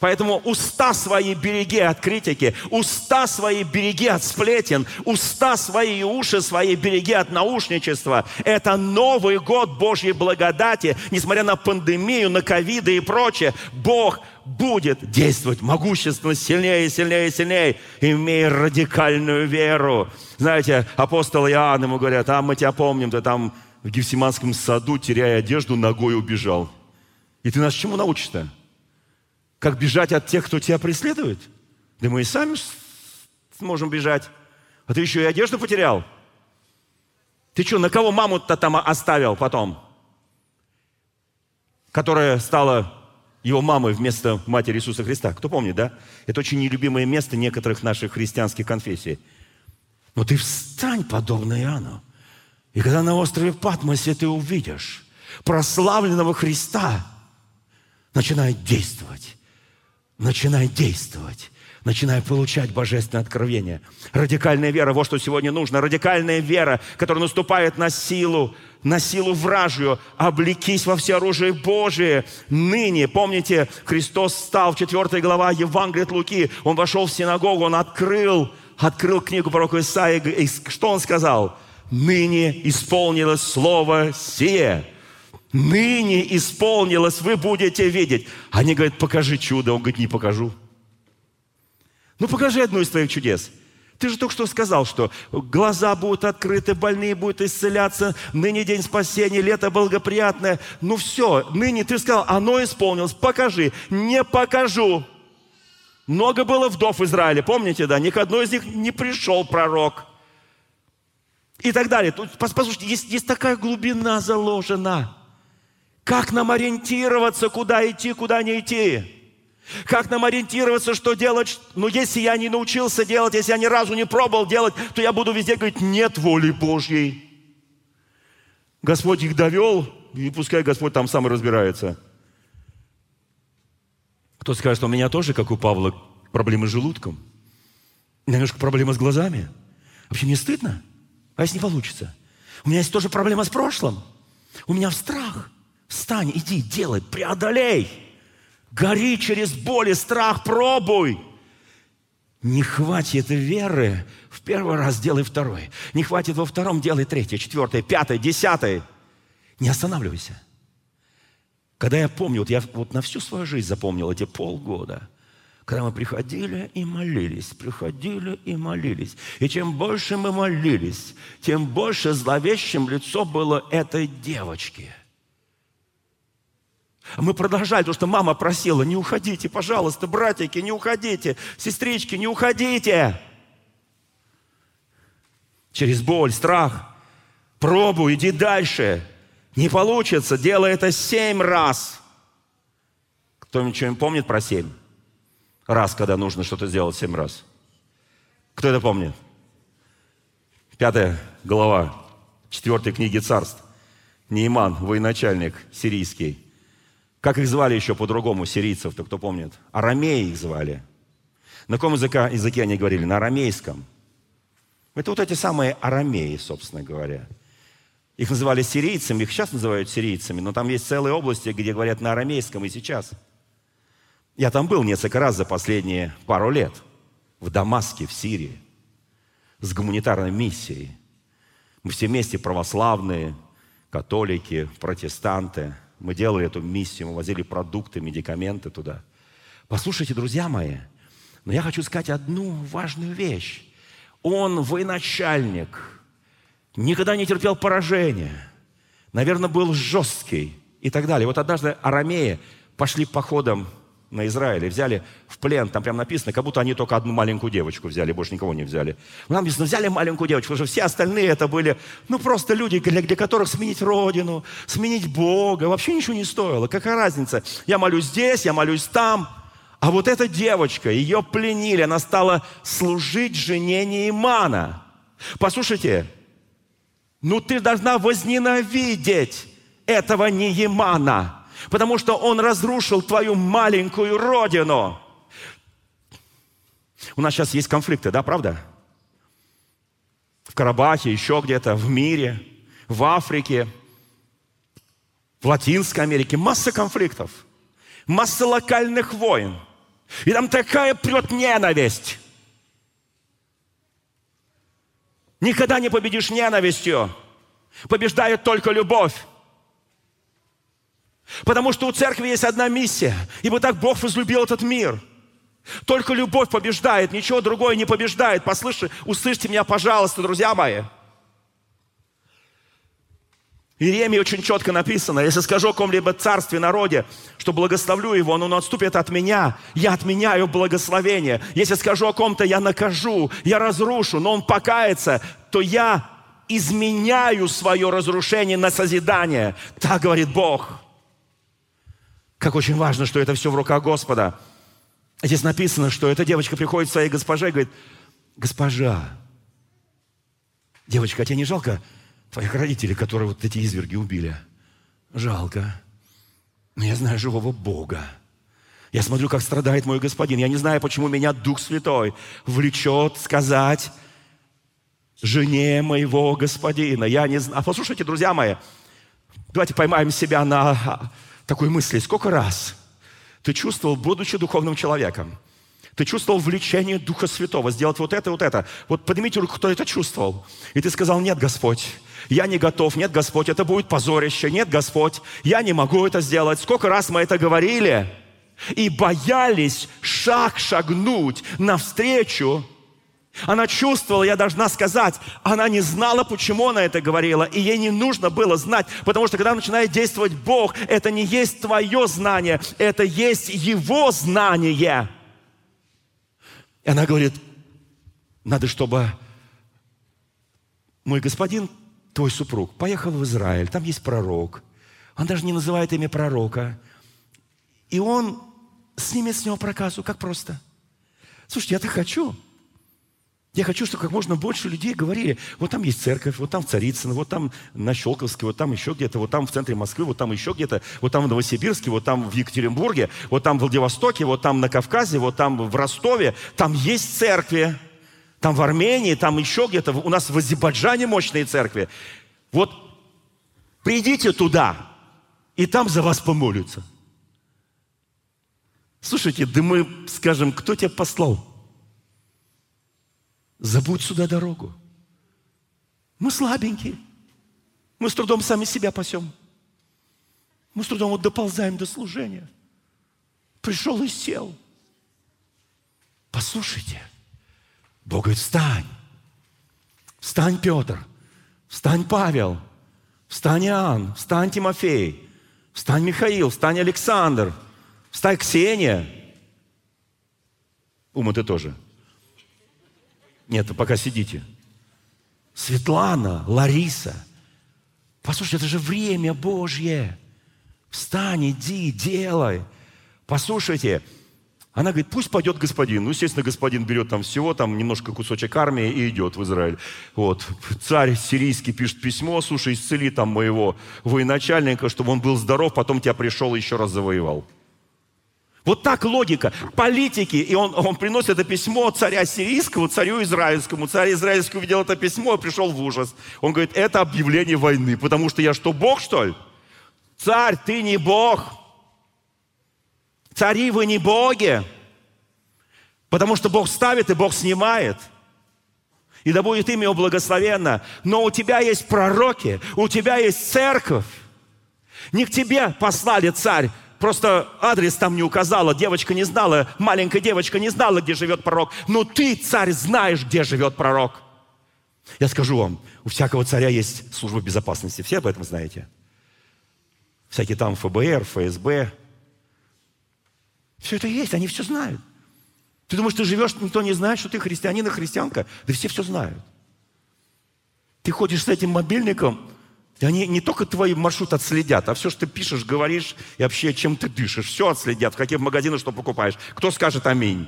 Поэтому уста свои береги от критики, уста свои береги от сплетен, уста свои и уши свои береги от наушничества. Это Новый год Божьей благодати. Несмотря на пандемию, на ковиды и прочее, Бог будет действовать могущественно, сильнее, сильнее, сильнее, имея радикальную веру. Знаете, апостол Иоанн ему говорят, а мы тебя помним, ты там в Гефсиманском саду, теряя одежду, ногой убежал. И ты нас чему научишь-то? Как бежать от тех, кто тебя преследует? Да мы и сами сможем бежать. А ты еще и одежду потерял. Ты что, на кого маму-то там оставил потом? Которая стала его мамой вместо матери Иисуса Христа. Кто помнит, да? Это очень нелюбимое место некоторых наших христианских конфессий. Но ты встань, подобно Иоанну. И когда на острове Патмосе ты увидишь прославленного Христа, начинает действовать, начинает действовать, начинает получать божественное откровение. Радикальная вера, вот что сегодня нужно. Радикальная вера, которая наступает на силу, на силу вражью. Облекись во все оружие Божие. Ныне, помните, Христос стал в 4 глава Евангелия от Луки. Он вошел в синагогу, он открыл, открыл книгу пророка Исаия. И что он сказал? Ныне исполнилось слово сие. Ныне исполнилось, вы будете видеть. Они говорят, покажи чудо. Он говорит, не покажу. Ну, покажи одну из твоих чудес. Ты же только что сказал, что глаза будут открыты, больные будут исцеляться, ныне день спасения, лето благоприятное. Ну все, ныне ты сказал, оно исполнилось, покажи. Не покажу. Много было вдов в Израиле, помните, да? Ни к одной из них не пришел пророк. И так далее. Послушайте, есть, есть такая глубина заложена. Как нам ориентироваться, куда идти, куда не идти? Как нам ориентироваться, что делать? Ну, если я не научился делать, если я ни разу не пробовал делать, то я буду везде говорить, нет воли Божьей. Господь их довел, и пускай Господь там сам разбирается. Кто скажет, у меня тоже, как у Павла, проблемы с желудком. Немножко проблема с глазами. Вообще не стыдно? А если не получится? У меня есть тоже проблема с прошлым. У меня в страх. Встань, иди, делай, преодолей. Гори через боль и страх, пробуй. Не хватит веры, в первый раз делай второй. Не хватит во втором, делай третий, четвертый, пятый, десятый. Не останавливайся. Когда я помню, вот я вот на всю свою жизнь запомнил эти полгода, когда мы приходили и молились, приходили и молились. И чем больше мы молились, тем больше зловещим лицо было этой девочки – мы продолжали, потому что мама просила, не уходите, пожалуйста, братики, не уходите, сестрички, не уходите. Через боль, страх. Пробуй, иди дальше. Не получится, делай это семь раз. Кто-нибудь что-нибудь помнит про семь? Раз, когда нужно что-то сделать семь раз. Кто это помнит? Пятая глава четвертой книги царств. Неиман, военачальник сирийский. Как их звали еще по-другому, сирийцев-то, кто помнит? Арамеи их звали. На каком языке, языке они говорили? На арамейском. Это вот эти самые арамеи, собственно говоря. Их называли сирийцами, их сейчас называют сирийцами, но там есть целые области, где говорят на арамейском и сейчас. Я там был несколько раз за последние пару лет. В Дамаске, в Сирии. С гуманитарной миссией. Мы все вместе православные, католики, протестанты – мы делали эту миссию, мы возили продукты, медикаменты туда. Послушайте, друзья мои, но я хочу сказать одну важную вещь. Он военачальник, никогда не терпел поражения, наверное, был жесткий и так далее. Вот однажды арамеи пошли походом на Израиле, взяли в плен, там прям написано, как будто они только одну маленькую девочку взяли, больше никого не взяли. Нам написано, взяли маленькую девочку, потому что все остальные это были, ну, просто люди, для, для которых сменить родину, сменить Бога, вообще ничего не стоило. Какая разница? Я молюсь здесь, я молюсь там. А вот эта девочка, ее пленили, она стала служить жене Неймана. Послушайте, ну ты должна возненавидеть этого Неймана – потому что он разрушил твою маленькую родину. У нас сейчас есть конфликты, да, правда? В Карабахе, еще где-то, в мире, в Африке, в Латинской Америке. Масса конфликтов, масса локальных войн. И там такая прет ненависть. Никогда не победишь ненавистью. Побеждает только любовь. Потому что у церкви есть одна миссия. Ибо так Бог возлюбил этот мир. Только любовь побеждает, ничего другое не побеждает. Послышите, услышьте меня, пожалуйста, друзья мои. Иеремии очень четко написано, если скажу о ком-либо царстве, народе, что благословлю его, но он отступит от меня, я отменяю благословение. Если скажу о ком-то, я накажу, я разрушу, но он покается, то я изменяю свое разрушение на созидание. Так говорит Бог. Как очень важно, что это все в руках Господа. Здесь написано, что эта девочка приходит к своей госпоже и говорит, госпожа, девочка, а тебе не жалко твоих родителей, которые вот эти изверги убили? Жалко. Но я знаю живого Бога. Я смотрю, как страдает мой господин. Я не знаю, почему меня Дух Святой влечет сказать жене моего господина. Я не знаю. Послушайте, друзья мои, давайте поймаем себя на такой мысли, сколько раз ты чувствовал, будучи духовным человеком, ты чувствовал влечение Духа Святого сделать вот это, вот это. Вот поднимите руку, кто это чувствовал. И ты сказал, нет, Господь, я не готов, нет, Господь, это будет позорище, нет, Господь, я не могу это сделать. Сколько раз мы это говорили и боялись шаг шагнуть навстречу она чувствовала, я должна сказать, она не знала, почему она это говорила, и ей не нужно было знать, потому что когда начинает действовать Бог, это не есть твое знание, это есть Его знание. И она говорит, надо, чтобы мой господин, твой супруг, поехал в Израиль, там есть пророк, Он даже не называет имя пророка. И он снимет с него проказу, как просто. Слушайте, я так хочу. Я хочу, чтобы как можно больше людей говорили, вот там есть церковь, вот там в Царицыно, вот там на Щелковске, вот там еще где-то, вот там в центре Москвы, вот там еще где-то, вот там в Новосибирске, вот там в Екатеринбурге, вот там в Владивостоке, вот там на Кавказе, вот там в Ростове. Там есть церкви. Там в Армении, там еще где-то. У нас в Азербайджане мощные церкви. Вот придите туда, и там за вас помолятся. Слушайте, да мы скажем, кто тебя послал? Забудь сюда дорогу. Мы слабенькие. Мы с трудом сами себя пасем. Мы с трудом вот доползаем до служения. Пришел и сел. Послушайте. Бог говорит, встань. Встань, Петр. Встань, Павел. Встань, Иоанн. Встань, Тимофей. Встань, Михаил. Встань, Александр. Встань, Ксения. Ума ты тоже. Нет, пока сидите. Светлана, Лариса. Послушайте, это же время Божье. Встань, иди, делай. Послушайте, она говорит, пусть пойдет господин. Ну, естественно, господин берет там всего, там немножко кусочек армии и идет в Израиль. Вот. Царь сирийский пишет письмо, слушай, исцели там моего военачальника, чтобы он был здоров, потом тебя пришел и еще раз завоевал. Вот так логика. Политики, и он, он приносит это письмо царя сирийскому, царю израильскому. Царь израильский увидел это письмо и пришел в ужас. Он говорит, это объявление войны, потому что я что, Бог, что ли? Царь, ты не Бог. Цари, вы не боги. Потому что Бог ставит и Бог снимает. И да будет имя его благословенно. Но у тебя есть пророки, у тебя есть церковь. Не к тебе послали царь, Просто адрес там не указала, девочка не знала, маленькая девочка не знала, где живет пророк. Но ты, царь, знаешь, где живет пророк. Я скажу вам, у всякого царя есть служба безопасности. Все об этом знаете? Всякие там ФБР, ФСБ. Все это есть, они все знают. Ты думаешь, ты живешь, никто не знает, что ты христианин и христианка? Да все все знают. Ты ходишь с этим мобильником, они не только твой маршрут отследят, а все, что ты пишешь, говоришь и вообще чем ты дышишь, все отследят, в каких магазинах что покупаешь. Кто скажет аминь?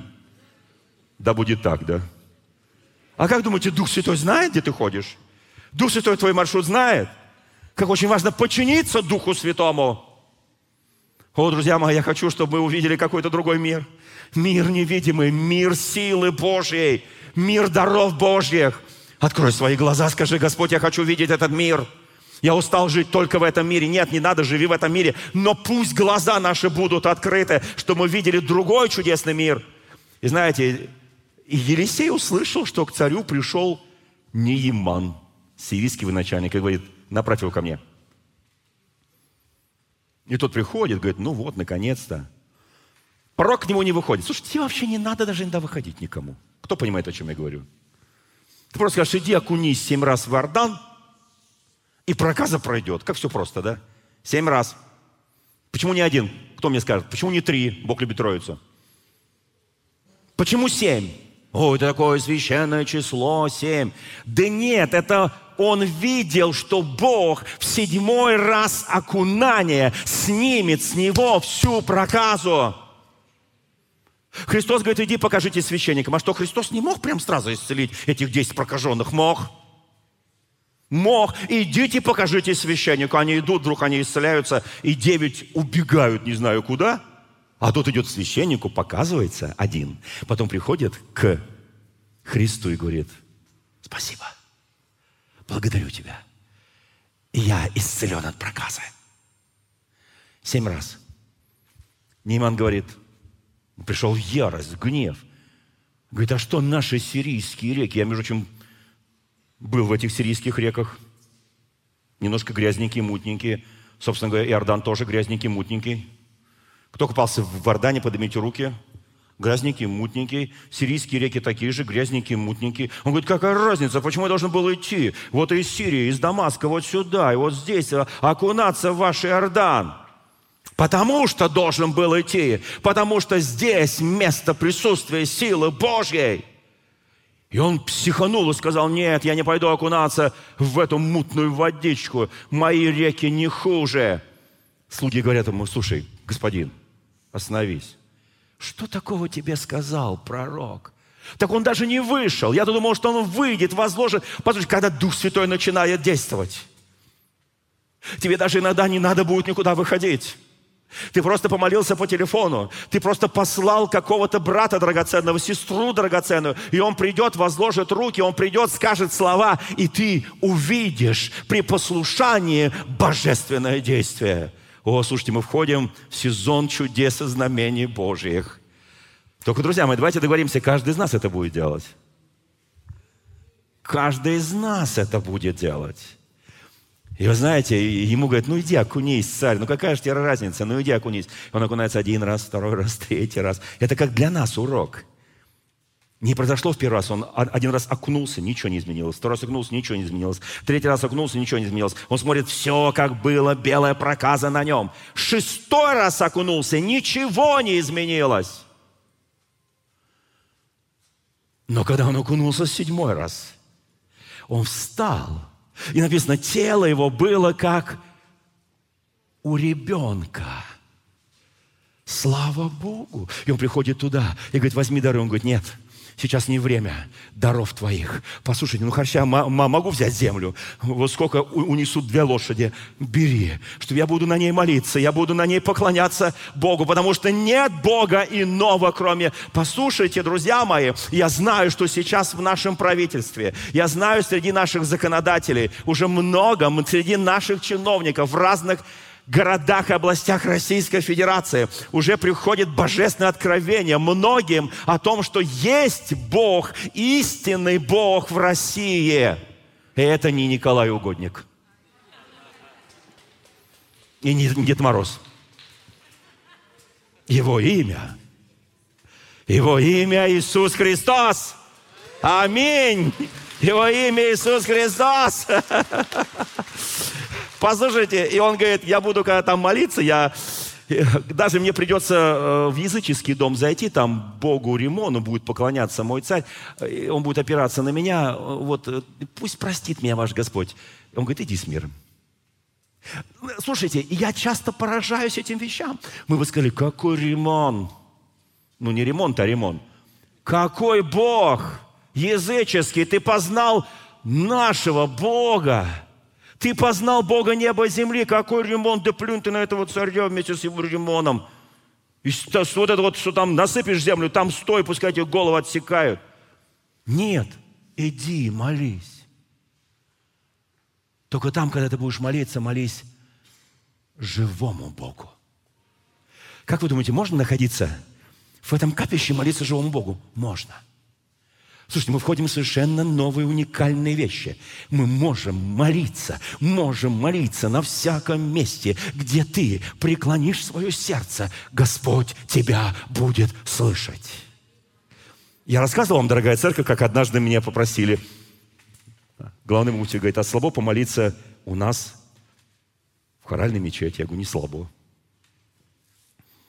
Да будет так, да? А как думаете, Дух Святой знает, где ты ходишь? Дух Святой твой маршрут знает. Как очень важно подчиниться Духу Святому. О, друзья мои, я хочу, чтобы мы увидели какой-то другой мир. Мир невидимый, мир силы Божьей, мир даров Божьих. Открой свои глаза, скажи, Господь, я хочу видеть этот мир – я устал жить только в этом мире. Нет, не надо, живи в этом мире. Но пусть глаза наши будут открыты, чтобы мы видели другой чудесный мир. И знаете, Елисей услышал, что к царю пришел Неиман, сирийский военачальник, и говорит, направь его ко мне. И тот приходит, говорит, ну вот, наконец-то. Пророк к нему не выходит. Слушай, тебе вообще не надо даже иногда выходить никому. Кто понимает, о чем я говорю? Ты просто скажешь, иди окунись семь раз в Иордан – и проказа пройдет. Как все просто, да? Семь раз. Почему не один? Кто мне скажет? Почему не три? Бог любит троицу. Почему семь? О, это такое священное число, семь. Да нет, это он видел, что Бог в седьмой раз окунание снимет с него всю проказу. Христос говорит, иди покажите священникам. А что, Христос не мог прям сразу исцелить этих десять прокаженных? Мог мог. Идите, покажите священнику. Они идут, вдруг они исцеляются, и девять убегают не знаю куда. А тут идет священнику, показывается один. Потом приходит к Христу и говорит, спасибо, благодарю тебя. я исцелен от проказа. Семь раз. Нейман говорит, пришел ярость, гнев. Говорит, а что наши сирийские реки? Я, между прочим, был в этих сирийских реках. Немножко грязненькие, мутненькие. Собственно говоря, Иордан тоже грязненький, мутненький. Кто купался в Иордане, поднимите руки. Грязненький, мутненький. Сирийские реки такие же, грязненькие, мутненькие. Он говорит, какая разница, почему я должен был идти? Вот из Сирии, из Дамаска, вот сюда, и вот здесь а, окунаться в ваш Иордан. Потому что должен был идти, потому что здесь место присутствия силы Божьей. И он психанул и сказал, нет, я не пойду окунаться в эту мутную водичку. Мои реки не хуже. Слуги говорят ему, слушай, господин, остановись. Что такого тебе сказал пророк? Так он даже не вышел. Я думал, что он выйдет, возложит. Послушай, когда Дух Святой начинает действовать, тебе даже иногда не надо будет никуда выходить. Ты просто помолился по телефону. Ты просто послал какого-то брата драгоценного, сестру драгоценную. И он придет, возложит руки, он придет, скажет слова. И ты увидишь при послушании божественное действие. О, слушайте, мы входим в сезон чудес и знамений Божьих. Только, друзья мои, давайте договоримся, каждый из нас это будет делать. Каждый из нас это будет делать. И вы знаете, ему говорят, ну иди окунись, царь, ну какая же тебе разница, ну иди окунись. Он окунается один раз, второй раз, третий раз. Это как для нас урок. Не произошло в первый раз, он один раз окунулся, ничего не изменилось. Второй раз окунулся, ничего не изменилось. Третий раз окунулся, ничего не изменилось. Он смотрит, все как было, белая проказа на нем. Шестой раз окунулся, ничего не изменилось. Но когда он окунулся седьмой раз, он встал. И написано, тело его было как у ребенка. Слава Богу. И он приходит туда и говорит, возьми дары. Он говорит, нет, Сейчас не время даров твоих. Послушайте, ну хорошо, я могу взять землю. Вот сколько унесут две лошади. Бери, что я буду на ней молиться, я буду на ней поклоняться Богу, потому что нет Бога иного, кроме... Послушайте, друзья мои, я знаю, что сейчас в нашем правительстве, я знаю среди наших законодателей уже много, среди наших чиновников в разных городах и областях Российской Федерации уже приходит божественное откровение многим о том, что есть Бог, истинный Бог в России. И это не Николай Угодник. И не Дед Мороз. Его имя. Его имя Иисус Христос. Аминь. Его имя Иисус Христос. Послушайте, и он говорит, я буду когда там молиться, я даже мне придется э, в языческий дом зайти, там Богу Римону будет поклоняться мой царь, он будет опираться на меня, вот пусть простит меня ваш Господь. Он говорит, иди с миром. Слушайте, я часто поражаюсь этим вещам. Мы бы сказали, какой ремонт? Ну, не ремонт, а ремонт. Какой Бог языческий, ты познал нашего Бога. Ты познал Бога неба и земли. Какой ремонт? Да плюнь ты на этого царя вместе с его ремоном. И вот это вот, что там насыпешь землю, там стой, пускай тебе голову отсекают. Нет, иди, молись. Только там, когда ты будешь молиться, молись живому Богу. Как вы думаете, можно находиться в этом капище молиться живому Богу? Можно. Слушайте, мы входим в совершенно новые уникальные вещи. Мы можем молиться, можем молиться на всяком месте, где ты преклонишь свое сердце. Господь тебя будет слышать. Я рассказывал вам, дорогая церковь, как однажды меня попросили, главный муфти говорит, а слабо помолиться у нас в хоральной мечети. Я говорю, не слабо.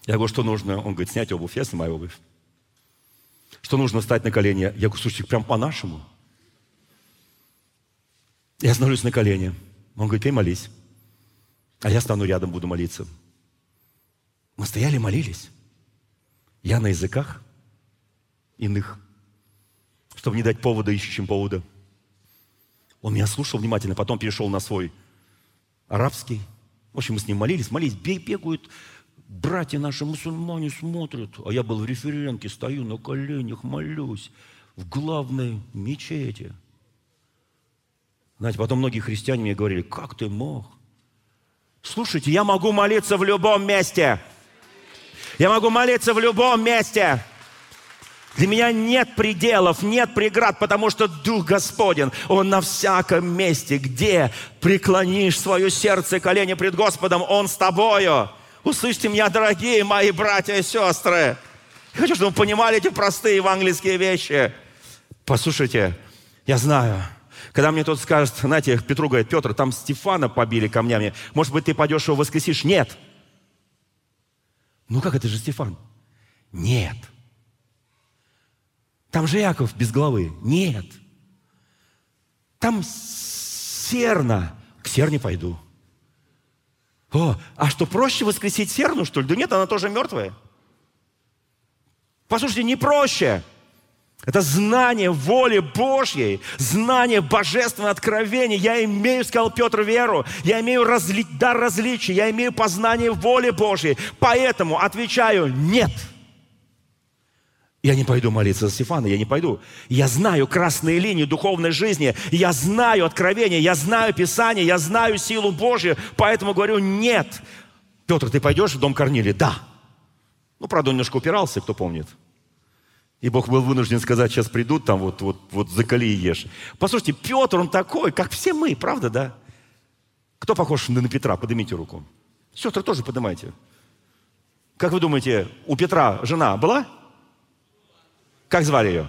Я говорю, что нужно? Он говорит, снять обувь. Я снимаю обувь что нужно встать на колени. Я говорю, слушайте, прям по-нашему. Я становлюсь на колени. Он говорит, ты молись. А я стану рядом, буду молиться. Мы стояли, молились. Я на языках иных, чтобы не дать повода ищущим повода. Он меня слушал внимательно, потом перешел на свой арабский. В общем, мы с ним молились, молились, бегают Братья наши мусульмане смотрят, а я был в референке, стою на коленях, молюсь в главной мечети. Знаете, потом многие христиане мне говорили, как ты мог? Слушайте, я могу молиться в любом месте. Я могу молиться в любом месте. Для меня нет пределов, нет преград, потому что Дух Господен, Он на всяком месте, где преклонишь свое сердце, колени пред Господом, Он с тобою. Услышьте меня, дорогие мои братья и сестры. Я хочу, чтобы вы понимали эти простые евангельские вещи. Послушайте, я знаю, когда мне тот скажет, знаете, Петру говорит, Петр, там Стефана побили камнями, может быть, ты пойдешь его воскресишь? Нет. Ну как это же Стефан? Нет. Там же Яков без головы. Нет. Там серна. К серне пойду. О, а что, проще воскресить Серну, что ли? Да нет, она тоже мертвая. Послушайте, не проще. Это знание воли Божьей, знание божественного откровения. Я имею, сказал Петр, веру. Я имею разли... дар различия. Я имею познание воли Божьей. Поэтому отвечаю «нет». Я не пойду молиться за Стефана, я не пойду. Я знаю красные линии духовной жизни, я знаю откровение, я знаю Писание, я знаю силу Божью, поэтому говорю нет. Петр, ты пойдешь в дом Корнилия? Да. Ну, правда, он немножко упирался, кто помнит. И Бог был вынужден сказать, сейчас придут, там вот, вот, вот закали и ешь. Послушайте, Петр, он такой, как все мы, правда, да? Кто похож на Петра? Поднимите руку. Сестры тоже поднимайте. Как вы думаете, у Петра жена была? Как звали ее?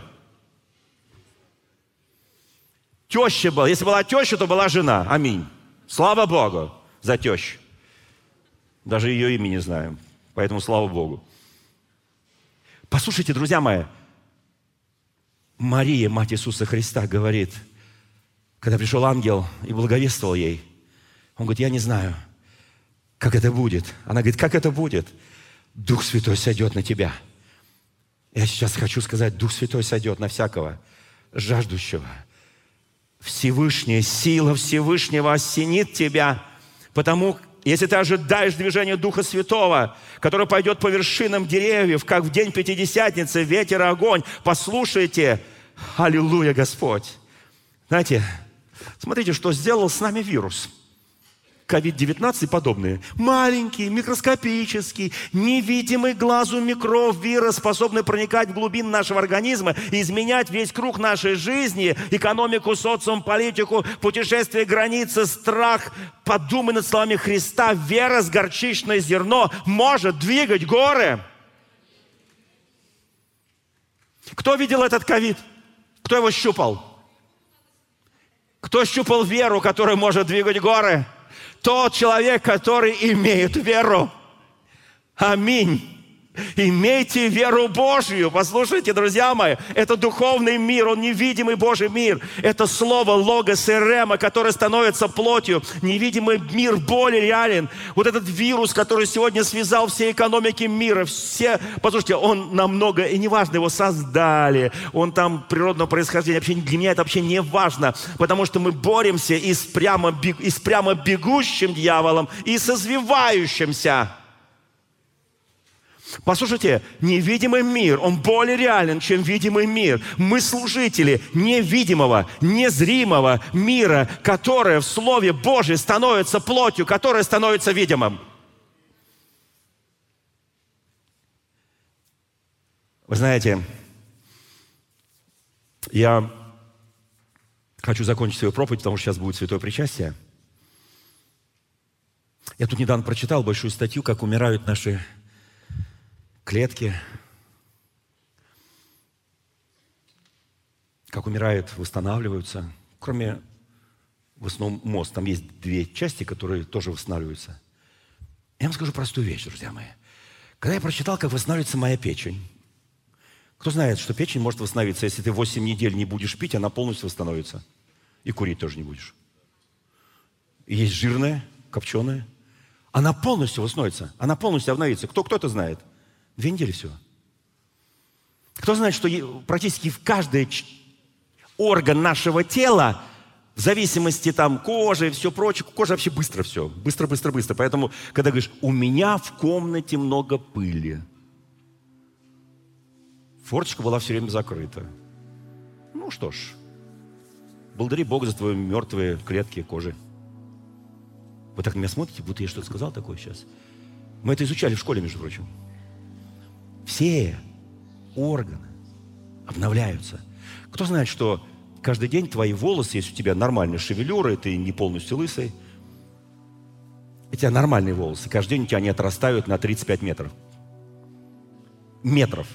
Теща была. Если была теща, то была жена. Аминь. Слава Богу за тещу. Даже ее имя не знаем. Поэтому слава Богу. Послушайте, друзья мои, Мария, мать Иисуса Христа, говорит, когда пришел ангел и благовествовал ей, он говорит, я не знаю, как это будет. Она говорит, как это будет? Дух Святой сойдет на тебя – я сейчас хочу сказать, Дух Святой сойдет на всякого жаждущего. Всевышняя сила Всевышнего осенит тебя, потому если ты ожидаешь движения Духа Святого, который пойдет по вершинам деревьев, как в день Пятидесятницы, ветер и огонь, послушайте, аллилуйя, Господь. Знаете, смотрите, что сделал с нами вирус – COVID-19 и подобные. Маленький, микроскопический, невидимый глазу микров, вирус, способный проникать в глубины нашего организма и изменять весь круг нашей жизни, экономику, социум, политику, путешествие, границы, страх. Подумай над словами Христа. Вера с горчичное зерно может двигать горы. Кто видел этот ковид? Кто его щупал? Кто щупал веру, которая может двигать горы? Тот человек, который имеет веру. Аминь. Имейте веру Божью. Послушайте, друзья мои, это духовный мир, он невидимый Божий мир. Это слово Логос и Рема, которое становится плотью. Невидимый мир более реален. Вот этот вирус, который сегодня связал все экономики мира, все, послушайте, он намного, и неважно, его создали, он там природного происхождения, вообще для меня это вообще не важно, потому что мы боремся и с прямо, и с прямо бегущим дьяволом, и с извивающимся. Послушайте, невидимый мир, он более реален, чем видимый мир. Мы служители невидимого, незримого мира, которое в Слове Божьем становится плотью, которое становится видимым. Вы знаете, я хочу закончить свою проповедь, потому что сейчас будет святое причастие. Я тут недавно прочитал большую статью, как умирают наши клетки, как умирают, восстанавливаются. Кроме, в основном, мозг. Там есть две части, которые тоже восстанавливаются. Я вам скажу простую вещь, друзья мои. Когда я прочитал, как восстанавливается моя печень, кто знает, что печень может восстановиться, если ты 8 недель не будешь пить, она полностью восстановится. И курить тоже не будешь. Есть жирная, копченая. Она полностью восстановится. Она полностью обновится. Кто, кто это знает? Две недели всего. Кто знает, что практически в каждый орган нашего тела, в зависимости там кожи и все прочее, кожа вообще быстро все, быстро, быстро, быстро. Поэтому, когда говоришь, у меня в комнате много пыли, форточка была все время закрыта. Ну что ж, благодари Бога за твои мертвые клетки кожи. Вы так на меня смотрите, будто я что-то сказал такое сейчас. Мы это изучали в школе, между прочим. Все органы обновляются. Кто знает, что каждый день твои волосы, если у тебя нормальная шевелюра, и ты не полностью лысый, у тебя нормальные волосы, каждый день у тебя они отрастают на 35 метров. Метров.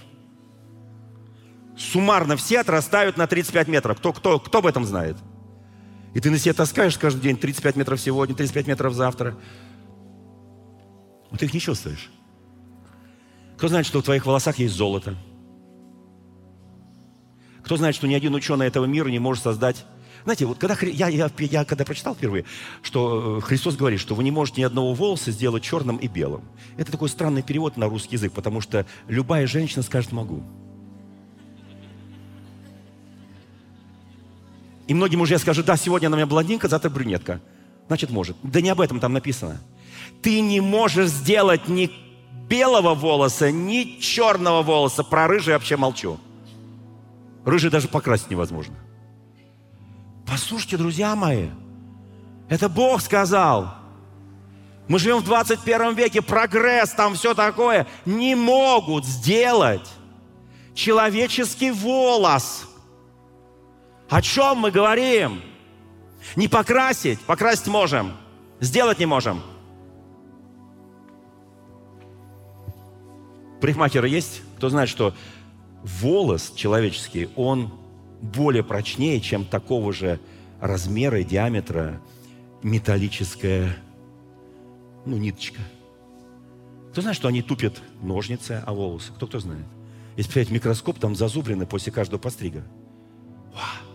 Суммарно все отрастают на 35 метров. Кто, кто, кто об этом знает? И ты на себе таскаешь каждый день 35 метров сегодня, 35 метров завтра. Вот ты их не чувствуешь. Кто знает, что в твоих волосах есть золото? Кто знает, что ни один ученый этого мира не может создать Знаете, вот когда я, я, я когда прочитал впервые, что э, Христос говорит, что вы не можете ни одного волоса сделать черным и белым. Это такой странный перевод на русский язык, потому что любая женщина скажет «могу». И многие мужья скажут, да, сегодня она у меня блондинка, завтра брюнетка. Значит, может. Да не об этом там написано. Ты не можешь сделать ни белого волоса, ни черного волоса. Про рыжий вообще молчу. Рыжий даже покрасить невозможно. Послушайте, друзья мои, это Бог сказал. Мы живем в 21 веке, прогресс, там все такое. Не могут сделать человеческий волос. О чем мы говорим? Не покрасить, покрасить можем, сделать не можем. Парикмахеры есть? Кто знает, что волос человеческий, он более прочнее, чем такого же размера и диаметра металлическая ну, ниточка. Кто знает, что они тупят ножницы, а волосы? Кто кто знает? Если взять микроскоп, там зазубрены после каждого пострига. Вау.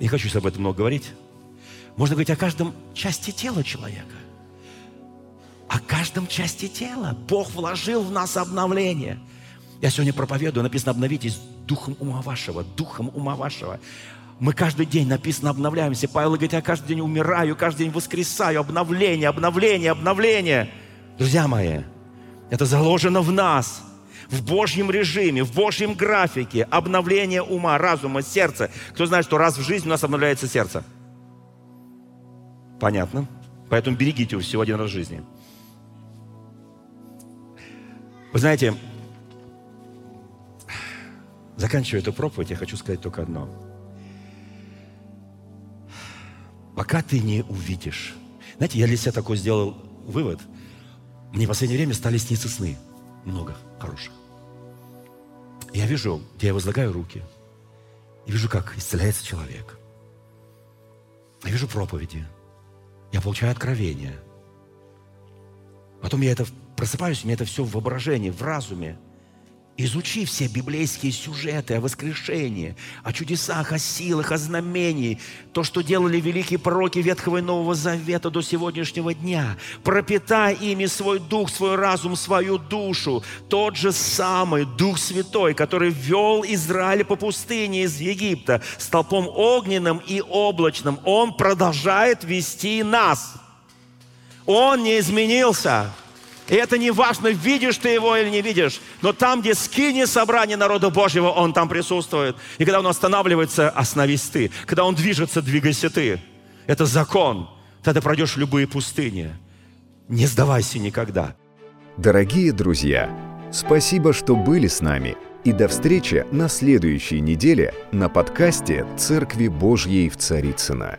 Не хочу об этом много говорить. Можно говорить о каждом части тела человека. О каждом части тела. Бог вложил в нас обновление. Я сегодня проповедую, написано, обновитесь духом ума вашего, духом ума вашего. Мы каждый день, написано, обновляемся. Павел говорит, я каждый день умираю, каждый день воскресаю. Обновление, обновление, обновление. Друзья мои, это заложено в нас – в Божьем режиме, в Божьем графике обновление ума, разума, сердца. Кто знает, что раз в жизни у нас обновляется сердце? Понятно? Поэтому берегите его всего один раз в жизни. Вы знаете, заканчивая эту проповедь, я хочу сказать только одно. Пока ты не увидишь. Знаете, я для себя такой сделал вывод. Мне в последнее время стали сниться сны. Много хороших. Я вижу, где я возлагаю руки. Я вижу, как исцеляется человек. Я вижу проповеди. Я получаю откровения. Потом я это просыпаюсь, у меня это все в воображении, в разуме – Изучи все библейские сюжеты о воскрешении, о чудесах, о силах, о знамении, то, что делали великие пророки Ветхого и Нового Завета до сегодняшнего дня. Пропитай ими свой дух, свой разум, свою душу. Тот же самый Дух Святой, который вел Израиль по пустыне из Египта столпом огненным и облачным, Он продолжает вести нас. Он не изменился. И это не важно, видишь ты его или не видишь. Но там, где скини собрание народа Божьего, он там присутствует. И когда он останавливается, остановись ты. Когда он движется, двигайся ты. Это закон. Тогда пройдешь любые пустыни. Не сдавайся никогда. Дорогие друзья, спасибо, что были с нами. И до встречи на следующей неделе на подкасте «Церкви Божьей в Царицына.